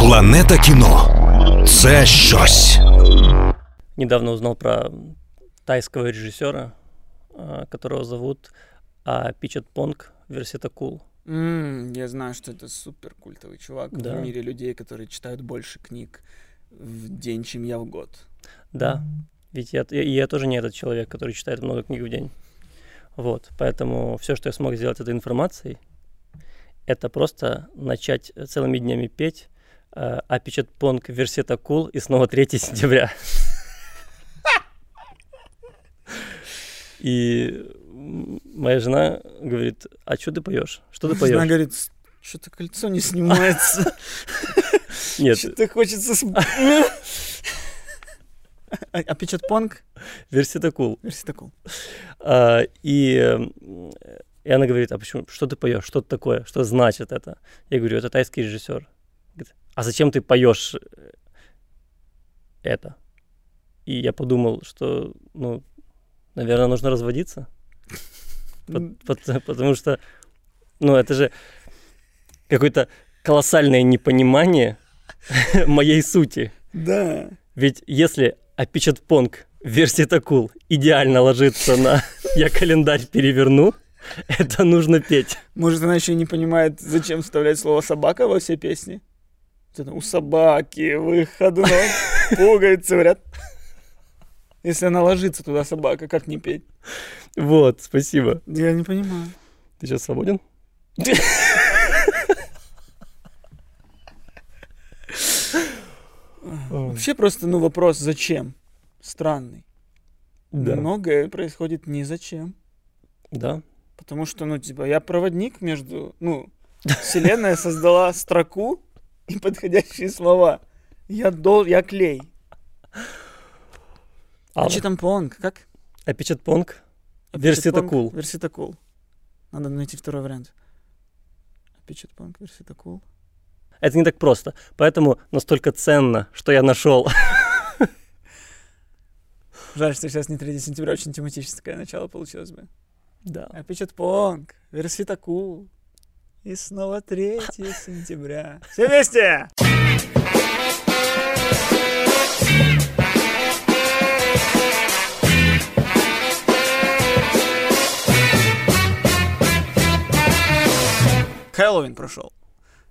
Планета кіно це щось. Недавно узнал про тайского режиссера, а, которого зовут а, Пичат Понг Верситакул. М, я знаю, что это супер культовый чувак Да. в мире людей, которые читают больше книг в день, чем я в год. Да, ведь я, я, я тоже не этот человек, который читает много книг в день. Вот, поэтому все, что я смог сделать этой информацией, это просто начать целыми днями петь э, Апичатпонг Вирасетакул и снова 3 сентября. И моя жена говорит, а что ты поешь? Что ты поешь? говорит, что-то кольцо не снимается, Нет, что-то хочется... А Апичатпонг? Вирасетакул. Вирасетакул. А, и, м, и она говорит, а почему, что ты поешь, что это такое, что значит это? Я говорю, это тайский режиссер. Говорит, а зачем ты поешь э, это? И я подумал, что, ну, наверное, нужно разводиться, Пот- пот- потому что, ну, это же какое-то колоссальное непонимание моей сути. Да. Ведь если Апичат Понг версии Такул идеально ложится на «я календарь переверну», это нужно петь. Может, она еще не понимает, зачем вставлять слово собака во все песни? У собаки выходной пуговицы говорят. Если она ложится туда собака, как не петь? Вот, спасибо. Я не понимаю. Ты сейчас свободен? Вообще просто, ну, вопрос, зачем? Странный. Да. Многое происходит не зачем. Да. Потому что, ну, типа, я проводник между... Ну, вселенная создала строку и подходящие слова. Я дол... Я клей. А что там понг? Как? Апичат Понг Верситакул. Верситакул. Надо найти второй вариант. Пичет понг, верситакул. Это не так просто. Поэтому настолько ценно, что я нашел. Жаль, что сейчас не 3 сентября, очень тематическое начало получилось бы. Да. А пичет понг, верситакул. И снова 3 сентября. Все вместе! Хэллоуин прошел.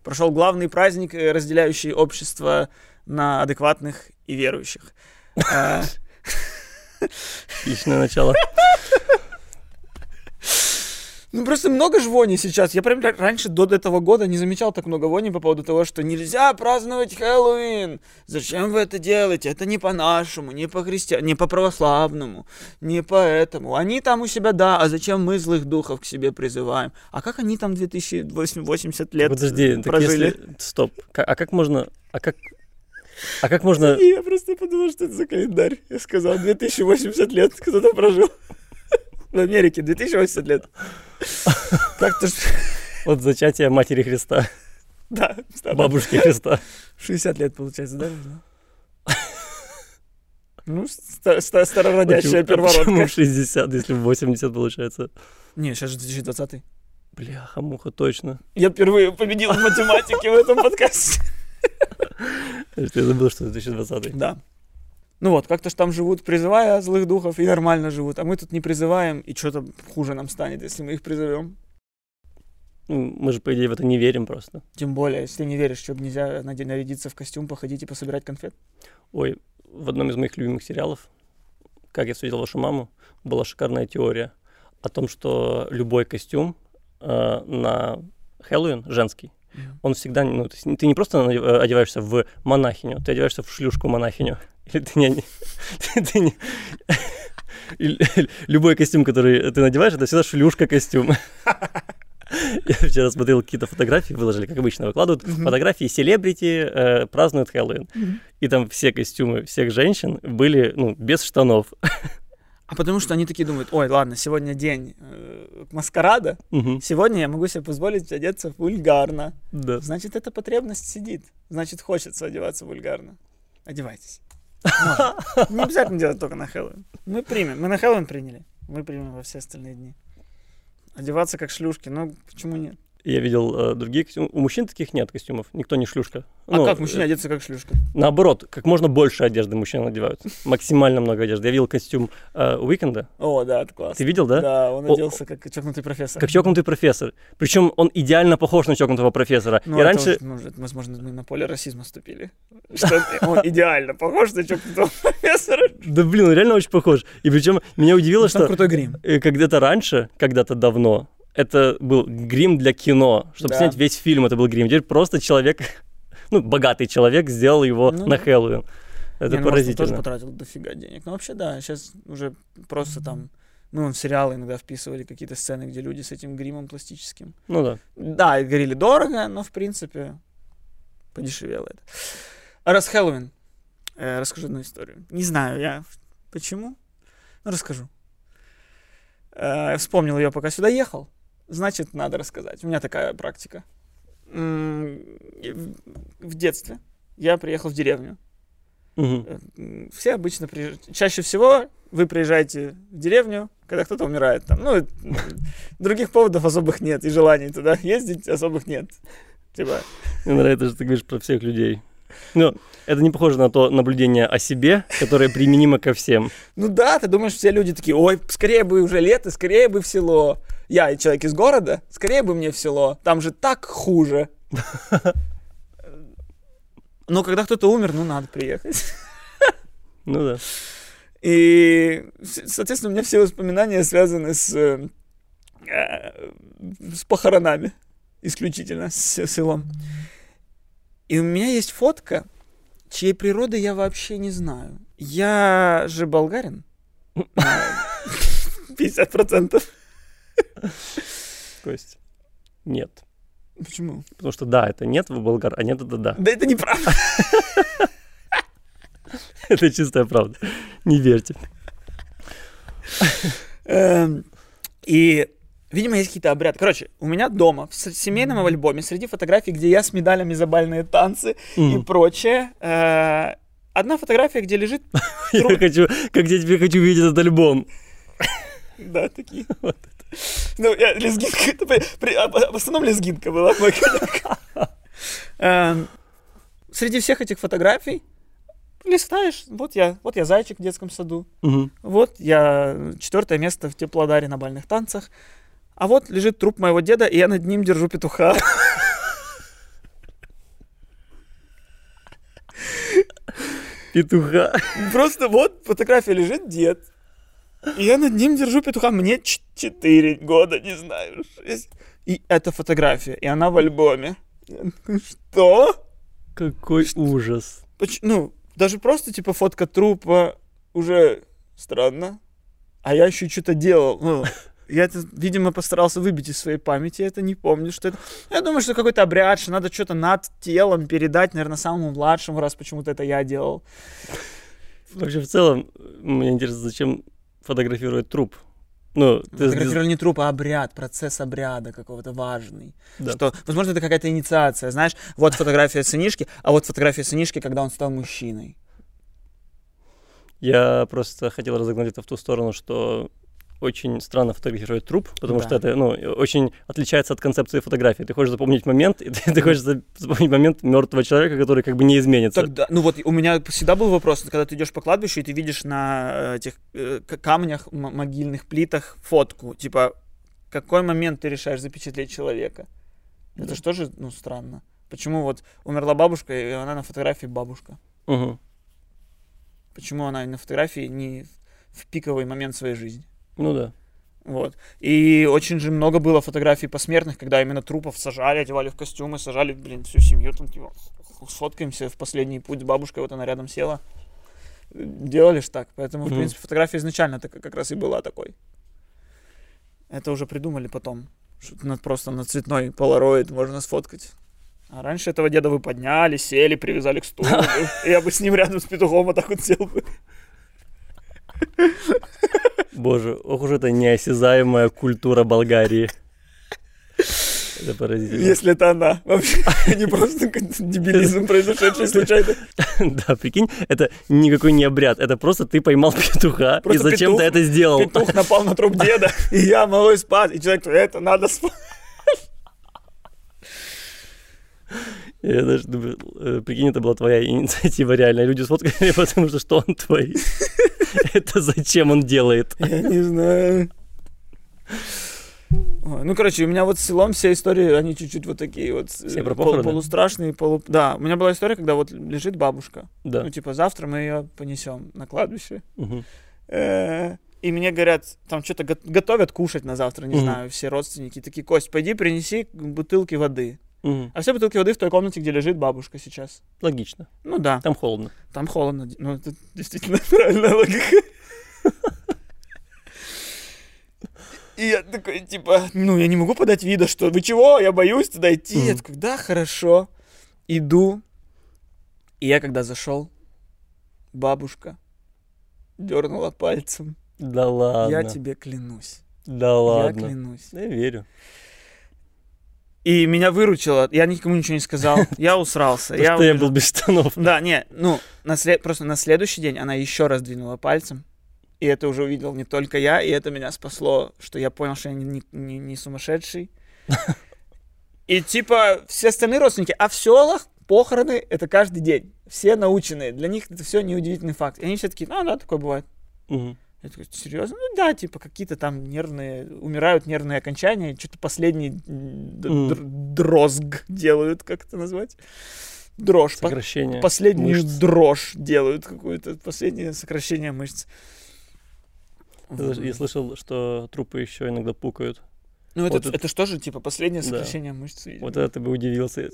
Прошел главный праздник, э, разделяющий общество на адекватных и верующих. А, Отличное начало. Ну, просто много ж вони сейчас. Я прям ра- раньше, до этого года, не замечал так много вони по поводу того, что нельзя праздновать Хэллоуин. Зачем вы это делаете? Это не по-нашему, не по-христиан, не по-православному, не по этому. Они там у себя, да, а зачем мы злых духов к себе призываем? А как они там 2080 лет Подожди, так прожили? если... Стоп. А как можно... А как... А как можно... Я просто подумал, что это за календарь. Я сказал, 2080 лет кто-то прожил. В Америке 2080 лет. Как-то ж... от зачатия Матери Христа, Да, бабушки Христа? 60 лет, получается, да? Ну, ста- ста- старородящая Почему- а Почему первородка. в 60, если в 80 получается? Не, сейчас же 2020. Бляха, муха, точно. Я впервые победил в математике в этом подкасте. Я забыл, что 2020. Да. Ну вот, как-то ж там живут, призывая злых духов, и нормально живут. А мы тут не призываем, и что-то хуже нам станет, если мы их призовем. Ну, Мы же, по идее, в это не верим просто. Тем более, если не веришь, чтобы нельзя нарядиться в костюм, походить и пособирать конфет. Ой, в одном из моих любимых сериалов «Как я встретил вашу маму» была шикарная теория о том, что любой костюм э, на Хэллоуин женский, он всегда, ну, есть ты не просто э, одеваешься в монахиню, ты одеваешься в шлюшку-монахиню. Или ты не... ты- ты не- Любой костюм, который ты надеваешь, это всегда шлюшка-костюм. Я вчера смотрел какие-то фотографии, выложили, как обычно, выкладывают Мгм. фотографии селебрити э, празднуют Хэллоуин. Мгм. И там все костюмы всех женщин были, ну, без штанов. А потому что они такие думают, ой, ладно, сегодня день э, маскарада, Мгм. сегодня я могу себе позволить одеться вульгарно. Да. Значит, эта потребность сидит. Значит, хочется одеваться вульгарно. Одевайтесь. Не обязательно делать только на Хэллоуин. Мы примем. Мы на Хэллоуин приняли. Мы примем во все остальные дни. Одеваться как шлюшки. Ну, почему нет? Я видел э, другие костюмы. У мужчин таких нет костюмов. Никто не шлюшка. А Ну, как мужчина э, одеться как шлюшка? Наоборот, как можно больше одежды мужчины надевают. Максимально много одежды. Я видел костюм э, Уикенда. О, да, это классно. Ты видел, да? Да, он О- оделся как чокнутый профессор. Как чокнутый профессор. Причем он идеально похож на чокнутого профессора. Ну, и это раньше... может, возможно, мы на поле расизма ступили. Что он идеально похож на чокнутого профессора. Да блин, он реально очень похож. И причем меня удивило, Там что крутой грим. э, когда-то раньше, когда-то давно, это был грим для кино. Чтобы Да. снять весь фильм, это был грим. Теперь просто человек, ну, богатый человек сделал его Ну на. Хэллоуин. Это Не, ну, может, он тоже поразительно. потратил дофига денег. Но вообще, да, сейчас уже просто там... Мы вон в сериалы иногда вписывали какие-то сцены, где люди с этим гримом пластическим. Ну да. Да, и говорили дорого, но в принципе подешевело это. А раз Хэллоуин, э, расскажу одну историю. Не знаю я почему, но расскажу. Э, я вспомнил ее, пока сюда ехал. Значит, надо рассказать. У меня такая практика. В- детстве я приехал в деревню. М, Все обычно приезжают. Чаще всего вы приезжаете в деревню, когда кто-то умирает там. Ну, других поводов особых нет, и желаний туда ездить особых нет. Типа, Мне нравится, что ты говоришь про всех людей. Ну, это не похоже на то наблюдение о себе, которое применимо ко всем. ну да, ты думаешь, все люди такие, ой, скорее бы уже лето, скорее бы в село. Я и человек из города, скорее бы мне в село. Там же так хуже. Но когда кто-то умер, ну надо приехать. Ну да. И, соответственно, у меня все воспоминания связаны с, э, э, с похоронами. Исключительно с селом. И у меня есть фотка, чьей природы я вообще не знаю. Я же болгарин. А, 50%. Кость. Нет. Почему? Потому что да, это нет в болгар, а нет это да. Да это неправда. Это чистая правда. Не верьте. Эм, И, видимо, есть какие-то обряды. Короче, у меня дома, в семейном альбоме, среди фотографий, где я с медалями за бальные танцы и Мгм. прочее, э, одна фотография, где лежит... Я хочу, как я теперь хочу видеть этот альбом. Да, такие. Ну, я, лезгинка, а- а- в основном лезгинка была. Эм, Среди всех этих фотографий листаешь, вот я, вот я зайчик в детском саду, вот я четвертое место в теплодаре на бальных танцах, а вот лежит труп моего деда, и я над ним держу петуха. Петуха. Просто вот фотография лежит дед. И я над ним держу петуха. Мне 4 года, не знаю, 6. И это фотография, и она в альбоме. Что? Какой ужас. Поч- Ну, даже просто типа фотка трупа уже странно. А я еще что-то делал. Ну, я это, видимо, постарался выбить из своей памяти, я это не помню, что это. Я думаю, что какой-то обряд, что надо что-то над телом передать, наверное, самому младшему, раз почему-то это я делал. Вообще, в целом, мне интересно, зачем фотографировать труп? Ну, ты... Фотографировали не труп, а обряд, процесс обряда какого-то важный. Да. Что, возможно, это какая-то инициация, знаешь, вот фотография сынишки, а вот фотография сынишки, когда он стал мужчиной. Я просто хотел разогнать это в ту сторону, что очень странно фотографировать труп, потому Да. что это ну, очень отличается от концепции фотографии. Ты хочешь запомнить момент, и ты, ты хочешь за- запомнить момент мертвого человека, который как бы не изменится. Тогда, ну вот у меня всегда был вопрос, когда ты идешь по кладбищу и ты видишь на э, этих э, камнях, могильных плитах фотку, типа, какой момент ты решаешь запечатлеть человека? Это Да. же тоже, ну, странно. Почему вот умерла бабушка, и она на фотографии бабушка? Мгм. Почему она на фотографии не в пиковый момент своей жизни? Ну да. Вот. И очень же много было фотографий посмертных, когда именно трупов сажали, одевали в костюмы, сажали, блин, всю семью там, типа, сфоткаемся в последний путь с бабушкой, вот она рядом села. Делали ж так. Поэтому, в Мгм. принципе, фотография изначально так, как раз и была такой. Это уже придумали потом. Что на- просто на цветной полароид можно сфоткать. А раньше этого деда вы подняли, сели, привязали к стулу. Я бы с ним рядом с петухом вот так вот сел бы. Боже, ох уж это неосязаемая культура Болгарии. Это поразительно. Если это она. Вообще, не просто дебилизм, произошедший случайно. Да, прикинь, это никакой не обряд, это просто ты поймал петуха и зачем ты это сделал. Петух напал на труп деда, и я малой спас. И человек, говорит, это надо спать. Я даже думаю, э, прикинь, это была твоя инициатива реально. Люди сфоткали, потому что что он твой? Это зачем он делает? Я не знаю. Ой, Ну, короче, у меня вот с селом все истории, они чуть-чуть вот такие вот э, Все про пол- полустрашные, полу... Да, у меня была история, когда вот лежит бабушка. Да. Ну, типа, завтра мы ее понесем на кладбище. Э, И мне говорят, там что-то го- готовят кушать на завтра, не знаю, все родственники. Такие, Кость, пойди принеси бутылки воды. Мгм. А все бутылки воды в той комнате, где лежит бабушка сейчас. Логично. Ну да, Там холодно. там холодно. Ну, это действительно правильная логика. И я такой, типа, ну, я не могу подать вида, что вы чего, я боюсь туда идти. Я Мгм. такой, да, хорошо. Иду. И я когда зашел, бабушка дернула пальцем. Да ладно. Я тебе клянусь. Да Я ладно. клянусь. Я верю. И меня выручило. Я никому ничего не сказал. Я усрался. Что я убежал. был без штанов. Да, не, ну, на след- просто на следующий день она еще раз двинула пальцем. И это уже увидел не только я, и это меня спасло, что я понял, что я не, не- не сумасшедший. И типа все остальные родственники, а в селах похороны это каждый день. Все наученные. Для них это все неудивительный факт. И они все такие, а, да, такое бывает. Мгм. Я такой, серьезно? Ну да, типа какие-то там нервные, умирают нервные окончания, что-то последний др- дрозг делают, как это назвать? Дрожь. по- Сокращение последнюю мышц. дрожь делают какую-то, последнее сокращение мышц. Я слышал, что трупы еще иногда пукают. Ну, это, вот это- это что же, типа, последнее Да. сокращение мышц, видимо. Вот это ты бы удивился.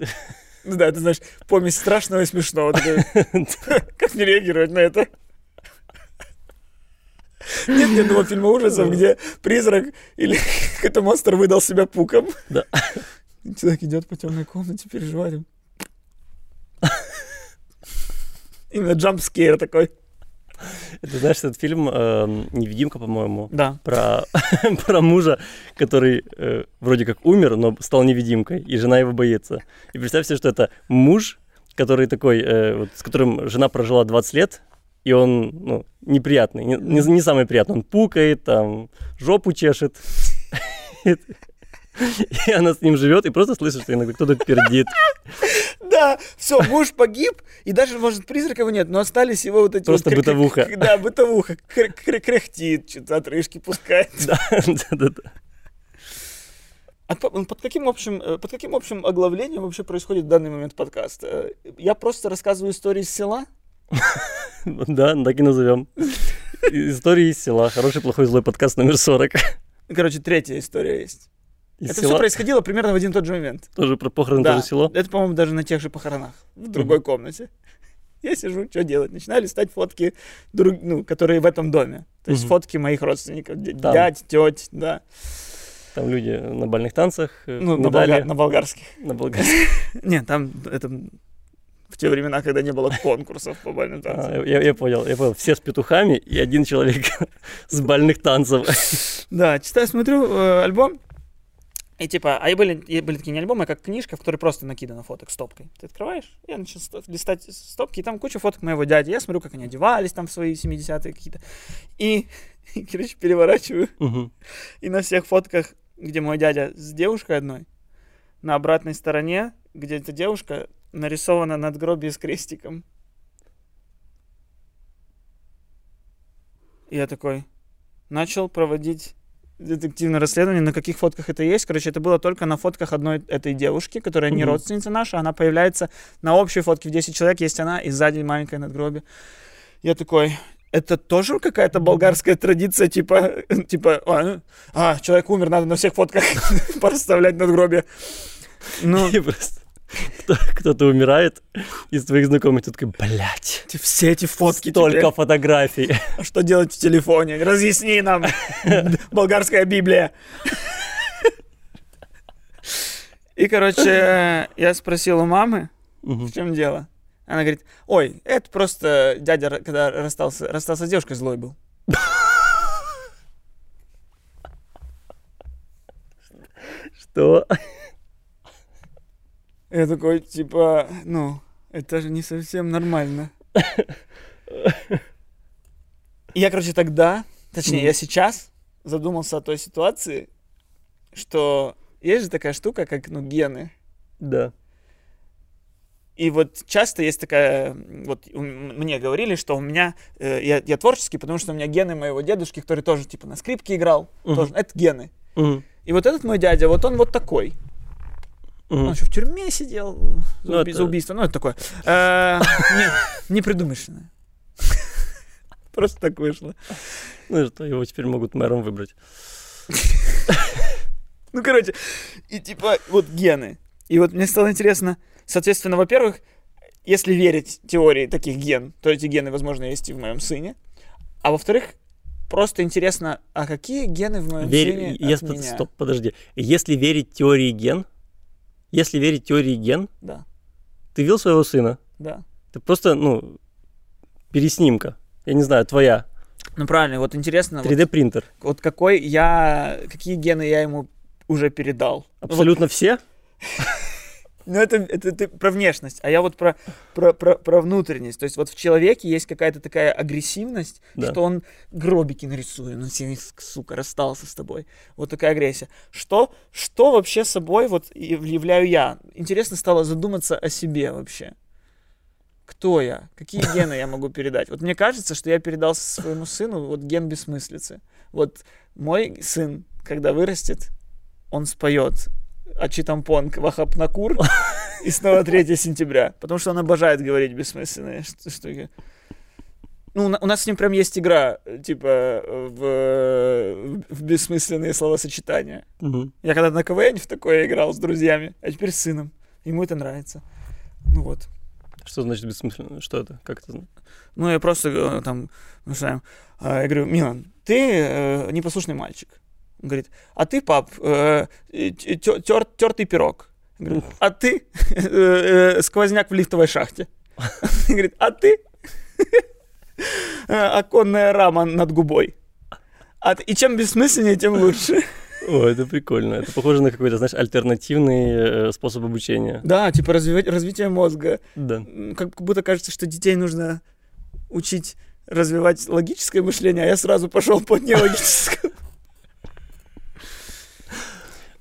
Ну да, ты знаешь, помесь страшного и смешного. Как мне реагировать на это? Нет ни одного фильма ужасов, где призрак или какой-то монстр выдал себя пуком. Да. Человек идет по темной комнате, переживает. Именно джампскейр такой. Ты знаешь, этот фильм эм, «Невидимка», по-моему, Да. про, про мужа, который э, вроде как умер, но стал невидимкой, и жена его боится. И представь себе, что это муж, который такой, э, вот, с которым жена прожила 20 лет, и он, ну, неприятный, не, не, не самый приятный. Он пукает, там, жопу чешет. И она с ним живет, и просто слышит, что иногда кто-то пердит. Да, все, муж погиб, и даже, может, призраков нет, но остались его вот эти Просто вот... бытовуха. Да, бытовуха. Кря- кря- Кряхтит, что-то отрыжки пускает. Да, да, да, да. А по- под каким общим, э, под каким общим оглавлением вообще происходит в данный момент подкаст? Э, Я просто рассказываю истории из села? Да, так и назовем. Истории из села. Хороший, плохой, злой подкаст номер 40. Короче, третья история есть. Из Это села. все происходило примерно в один и тот же момент. Тоже про похороны, Да. тоже село. Это, по-моему, даже на тех же похоронах, в другой комнате. Я сижу, что делать? Начинаю листать фотки, друг, ну, которые в этом доме. То есть фотки моих родственников, Там. дядь, теть, да. Там люди на бальных танцах, э, Ну, на, медали, болгар- на болгарских. на болгарских. Нет, там это в те времена, когда не было конкурсов по бальным танцам. А, Я я понял, я понял. Все с петухами и один человек с бальных танцев. Да, читаю, смотрю э, альбом. И типа, а и были, и были такие не альбомы, а как книжка, в которой просто накидано фоток стопкой. Ты открываешь, я начал листать стопки, и там куча фоток моего дяди. Я смотрю, как они одевались там в свои 70-е какие-то. И, и, короче, переворачиваю. Мгм. И на всех фотках, где мой дядя с девушкой одной, на обратной стороне, где эта девушка нарисована надгробие с крестиком. И я такой начал проводить детективное расследование, на каких фотках это есть. Короче, это было только на фотках одной этой девушки, которая не родственница наша. Она появляется на общей фотке в 10 человек, есть она, и сзади маленькое надгробие. Я такой, это тоже какая-то болгарская традиция, типа, типа, а, а, человек умер, надо на всех фотках проставлять надгробие. Ну, просто кто-то умирает из твоих знакомых, ты такой, блядь, все эти фотки столько теперь. фотографий. А Что делать в телефоне? Разъясни нам, болгарская Библия. И, короче, я спросил у мамы, в чем дело. Она говорит, ой, это просто дядя, когда расстался, расстался с девушкой, злой был. Что? Я такой, типа, ну, это же не совсем нормально. Я, короче, тогда, точнее, я сейчас задумался о той ситуации, что есть же такая штука, как, ну, гены. Да. И вот часто есть такая, вот мне говорили, что у меня, э, я, я творческий, потому что у меня гены моего дедушки, который тоже типа на скрипке играл, Мгм. тоже, это гены. Мгм. И вот этот мой дядя, вот он вот такой. Мгм. Он еще в тюрьме сидел за, Ну, уби- это- за убийство, ну это такое. Э, не- Непридумышленное. Просто так вышло. Ну что, его теперь могут мэром выбрать. Ну, короче, и типа вот гены. И вот мне стало интересно, соответственно, во-первых, если верить теории таких ген, то эти гены, возможно, есть и в моем сыне. А во-вторых, просто интересно, а какие гены в моем Верь- сыне от если- меня? Стоп, подожди. Если верить теории ген, если верить теории ген, Да, ты видел своего сына? да. Ты просто, ну, переснимка. Я не знаю, твоя. Ну, правильно, вот интересно, вот, 3D принтер. вот какой я, какие гены я ему уже передал. Ну, вот Абсолютно все? Ну, это, это ты про внешность, а я вот про, про, про, про внутренность. То есть вот в человеке есть какая-то такая агрессивность, Да. что он гробики нарисует, ну, тебе, сука, расстался с тобой. Вот такая агрессия. Что, что вообще собой вот яв- являю я? Интересно стало задуматься о себе вообще. Кто я? Какие гены я могу передать? Вот мне кажется, что я передал своему сыну вот ген бессмыслицы. Вот мой сын, когда вырастет, он споет Ачитампонг Вахапнакур и снова 3 сентября. Потому что он обожает говорить бессмысленные штуки. Ну, у на- у нас с ним прям есть игра, типа, в, в бессмысленные словосочетания. Мгм. Я когда на КВН в такое играл с друзьями, а теперь с сыном. Ему это нравится. Ну вот. Что значит бессмысленно? Что это? Как это? Ну, я просто э, там, ну, э, я говорю, Милан, ты э, непослушный мальчик. Он говорит, а ты, пап, э, тёр- тертый пирог. Я говорю, а ты э, э, сквозняк в лифтовой шахте. Говорит, а ты э, оконная рама над губой. А и чем бессмысленнее, тем лучше. О, это прикольно. Это похоже на какой-то, знаешь, альтернативный э, способ обучения. Да, типа развитие мозга. Да. Как будто кажется, что детей нужно учить развивать логическое мышление, а я сразу пошел по нелогическому.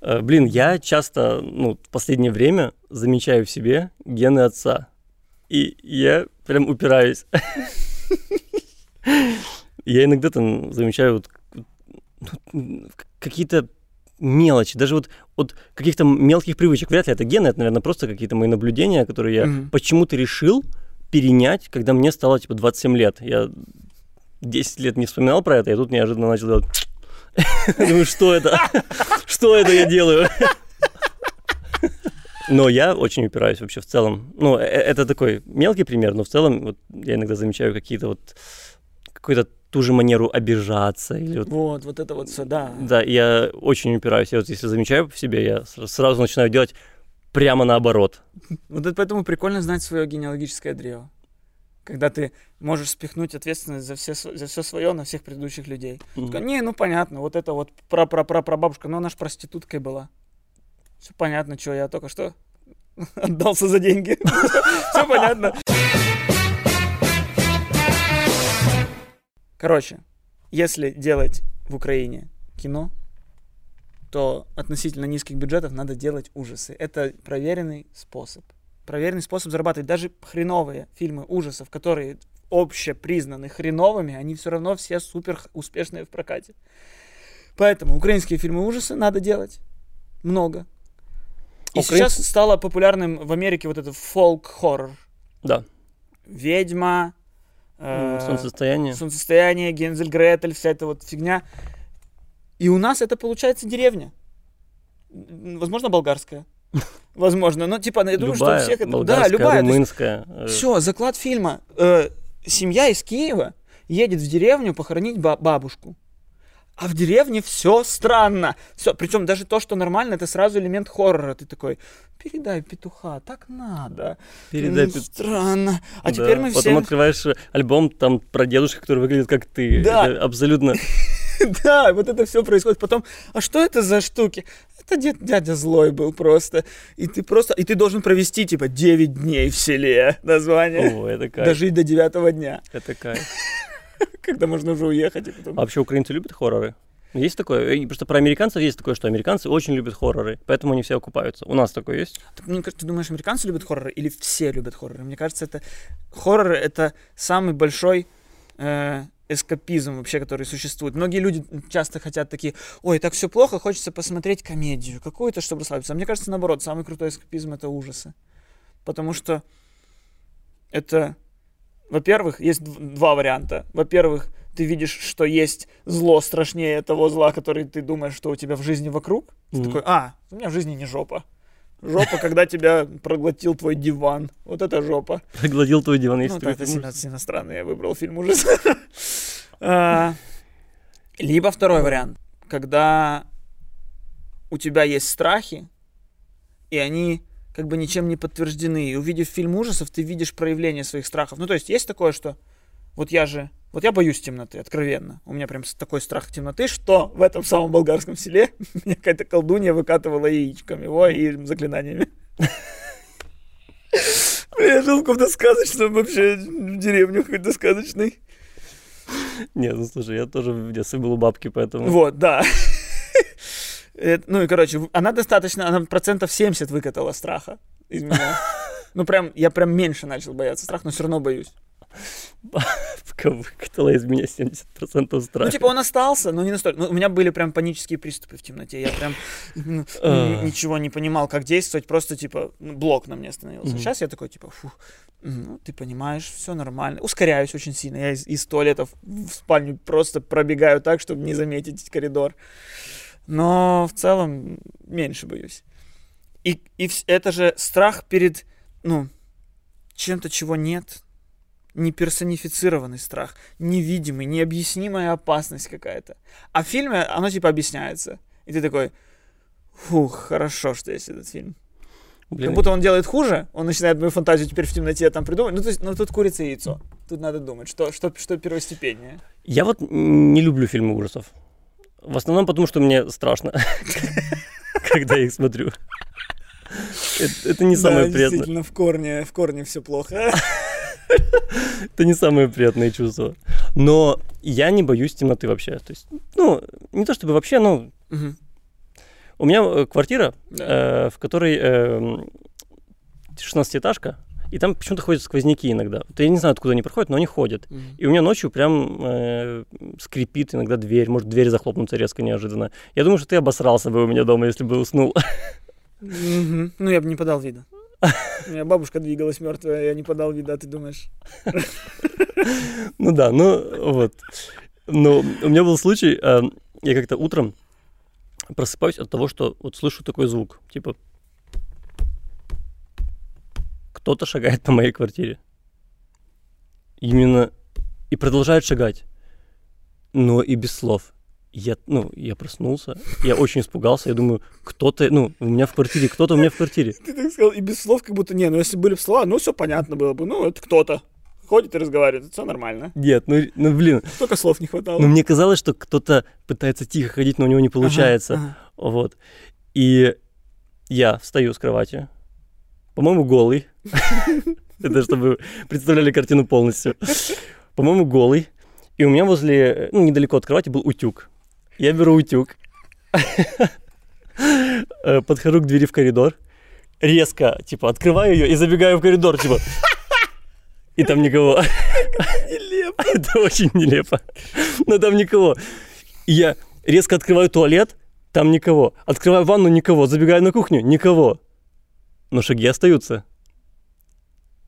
Э, Блин, я часто, ну, в последнее время замечаю в себе гены отца. И я прям упираюсь. Я иногда там замечаю вот ну, какие-то мелочи, даже вот от каких-то мелких привычек. Вряд ли это гены, это, наверное, просто какие-то мои наблюдения, которые я почему-то решил перенять, когда мне стало, типа, 27 лет. Я 10 лет не вспоминал про это, и тут неожиданно начал делать... Думаю, что это? Что это я делаю? Но я очень упираюсь вообще в целом. Ну, э- это такой мелкий пример, но в целом вот, я иногда замечаю какие-то вот какую-то ту же манеру обижаться или вот Вот, вот это вот все, да. да, я очень упираюсь. Я вот если замечаю в себе, я сра- сразу начинаю делать прямо наоборот. Вот это поэтому прикольно знать свое генеалогическое древо. Когда ты можешь спихнуть ответственность за все, за все свое на всех предыдущих людей. Такой, Не, ну понятно, вот это вот пра пра пра прабабушка, но она ж проституткой была. Все понятно, что я только что отдался за деньги. Все понятно. Короче, если делать в Украине кино, то относительно низких бюджетов надо делать ужасы. Это проверенный способ. Проверенный способ зарабатывать. Даже хреновые фильмы ужасов, которые общепризнаны хреновыми, они все равно все супер успешные в прокате. Поэтому украинские фильмы ужасы надо делать. Много. И А сейчас стало популярным в Америке вот этот фолк-хоррор. Да. Ведьма, э, Солнцестояние. Солнцестояние, Гензель Гретель, вся эта вот фигня. И у нас это получается деревня. Возможно, болгарская. Возможно, но типа, я думаю, что у Любая, всех это... Да, любая. румынская. э, Все, заклад фильма. Э, семья из Киева едет в деревню похоронить ба- бабушку. А в деревне все странно. Все, причем даже то, что нормально, это сразу элемент хоррора. Ты такой, передай петуха, так надо. Передай М, пет- Странно. А Да. теперь мы Потом все... открываешь э, альбом там про дедушку, который выглядит как ты. Да. Это абсолютно... Да, вот это все происходит. Потом, а что это за штуки? Это дед, дядя злой был просто. И ты просто, и ты должен провести типа 9 дней в селе. Название. О, это кайф. Дожить до девятого дня, Это кайф. когда можно уже уехать. И потом... А вообще украинцы любят хорроры? Есть такое, и просто про американцев есть такое, что американцы очень любят хорроры, поэтому они все окупаются. У нас такое есть? Так, мне кажется, ты думаешь, американцы любят хорроры или все любят хорроры? Мне кажется, это хорроры это самый большой э, эскапизм вообще, который существует. Многие люди часто хотят такие, ой, так все плохо, хочется посмотреть комедию какую-то, чтобы расслабиться. А мне кажется, наоборот, самый крутой эскапизм это ужасы. Потому что это, во-первых, есть дв- два варианта. Во-первых, ты видишь, что есть зло страшнее того зла, который ты думаешь, что у тебя в жизни вокруг. Ты Мгм. такой, а, у меня в жизни не жопа. Жопа, когда тебя проглотил твой диван. Вот это жопа. Проглотил твой диван, есть Ну, это сильно странно, я выбрал фильм ужасов. А, Либо второй вариант, когда у тебя есть страхи, и они как бы ничем не подтверждены. И увидев фильм ужасов, ты видишь проявление своих страхов. Ну, то есть есть такое, что вот я же, вот я боюсь темноты, откровенно. У меня прям такой страх темноты, что в этом самом болгарском селе меня какая-то колдунья выкатывала яичками, ой, и заклинаниями. Бля, Я жил в каком-то сказочном вообще в деревню какой-то сказочной. Нет, ну слушай, я тоже в детстве был у бабки, поэтому... Вот, да. Ну и, короче, она достаточно, она процентов 70 выкатала страха из меня. Ну прям, я прям меньше начал бояться страха, но все равно боюсь. Бабка выкатала из меня 70% страха. Ну, типа, он остался, но не настолько. Ну, у меня были прям панические приступы в темноте. Я прям А. ничего не понимал, как действовать. Просто, типа, ну, блок на мне становился. Мгм. Сейчас я такой, типа, фу, ну, ты понимаешь, все нормально. Ускоряюсь очень сильно. Я из, из туалетов в спальню просто пробегаю так, чтобы не заметить коридор. Но в целом меньше боюсь. И, и это же страх перед, ну, чем-то, чего нет. Не персонифицированный страх, невидимый, необъяснимая опасность какая-то. А в фильме оно типа объясняется. И ты такой, фух, хорошо, что есть этот фильм. Блин, Как будто он делает хуже, он начинает мою фантазию теперь в темноте там придумать. Ну, то есть, ну тут курица и яйцо. Тут надо думать, что, что, что первостепеннее. Я вот не люблю фильмы ужасов. В основном потому, что мне страшно, когда я их смотрю. Это не самое приятное. действительно, в корне, в корне все плохо. Это не самое приятное чувство. Но я не боюсь темноты вообще. То есть, ну, не то чтобы вообще, но Мгм. у меня э, квартира, Да. э, в которой э, 16-этажка, и там почему-то ходят сквозняки иногда. Вот я не знаю, откуда они проходят, но они ходят. И у меня ночью прям э, скрипит иногда дверь, может дверь захлопнуться резко неожиданно. Я думаю, что ты обосрался бы у меня дома, если бы уснул. Ну, я бы не подал вида. У меня бабушка двигалась мертвая, я не подал вида, ты думаешь? Ну да, ну вот. Но у меня был случай, э, я как-то утром просыпаюсь от того, что вот слышу такой звук, типа кто-то шагает по моей квартире. Именно и продолжает шагать, но и без слов. Я, ну, я проснулся, я очень испугался, я думаю, кто-то, ну, у меня в квартире, кто-то у меня в квартире. Ты так сказал, и без слов, как будто, не, ну если были бы слова, ну все понятно было бы, ну это кто-то ходит и разговаривает, все нормально. Нет, ну, ну блин, Только слов не хватало. ну мне казалось, что кто-то пытается тихо ходить, но у него не получается. Ага, Вот. И я встаю с кровати, по-моему, голый. Это чтобы представляли картину полностью. По-моему, голый. И у меня возле, ну, недалеко от кровати был утюг. Я беру утюг, э, подхожу к двери в коридор, резко, типа, открываю ее и забегаю в коридор, типа, и там никого. Нелепо. Это очень нелепо. Но там никого. И я резко открываю туалет, там никого. Открываю ванну, никого. Забегаю на кухню, никого. Но шаги остаются.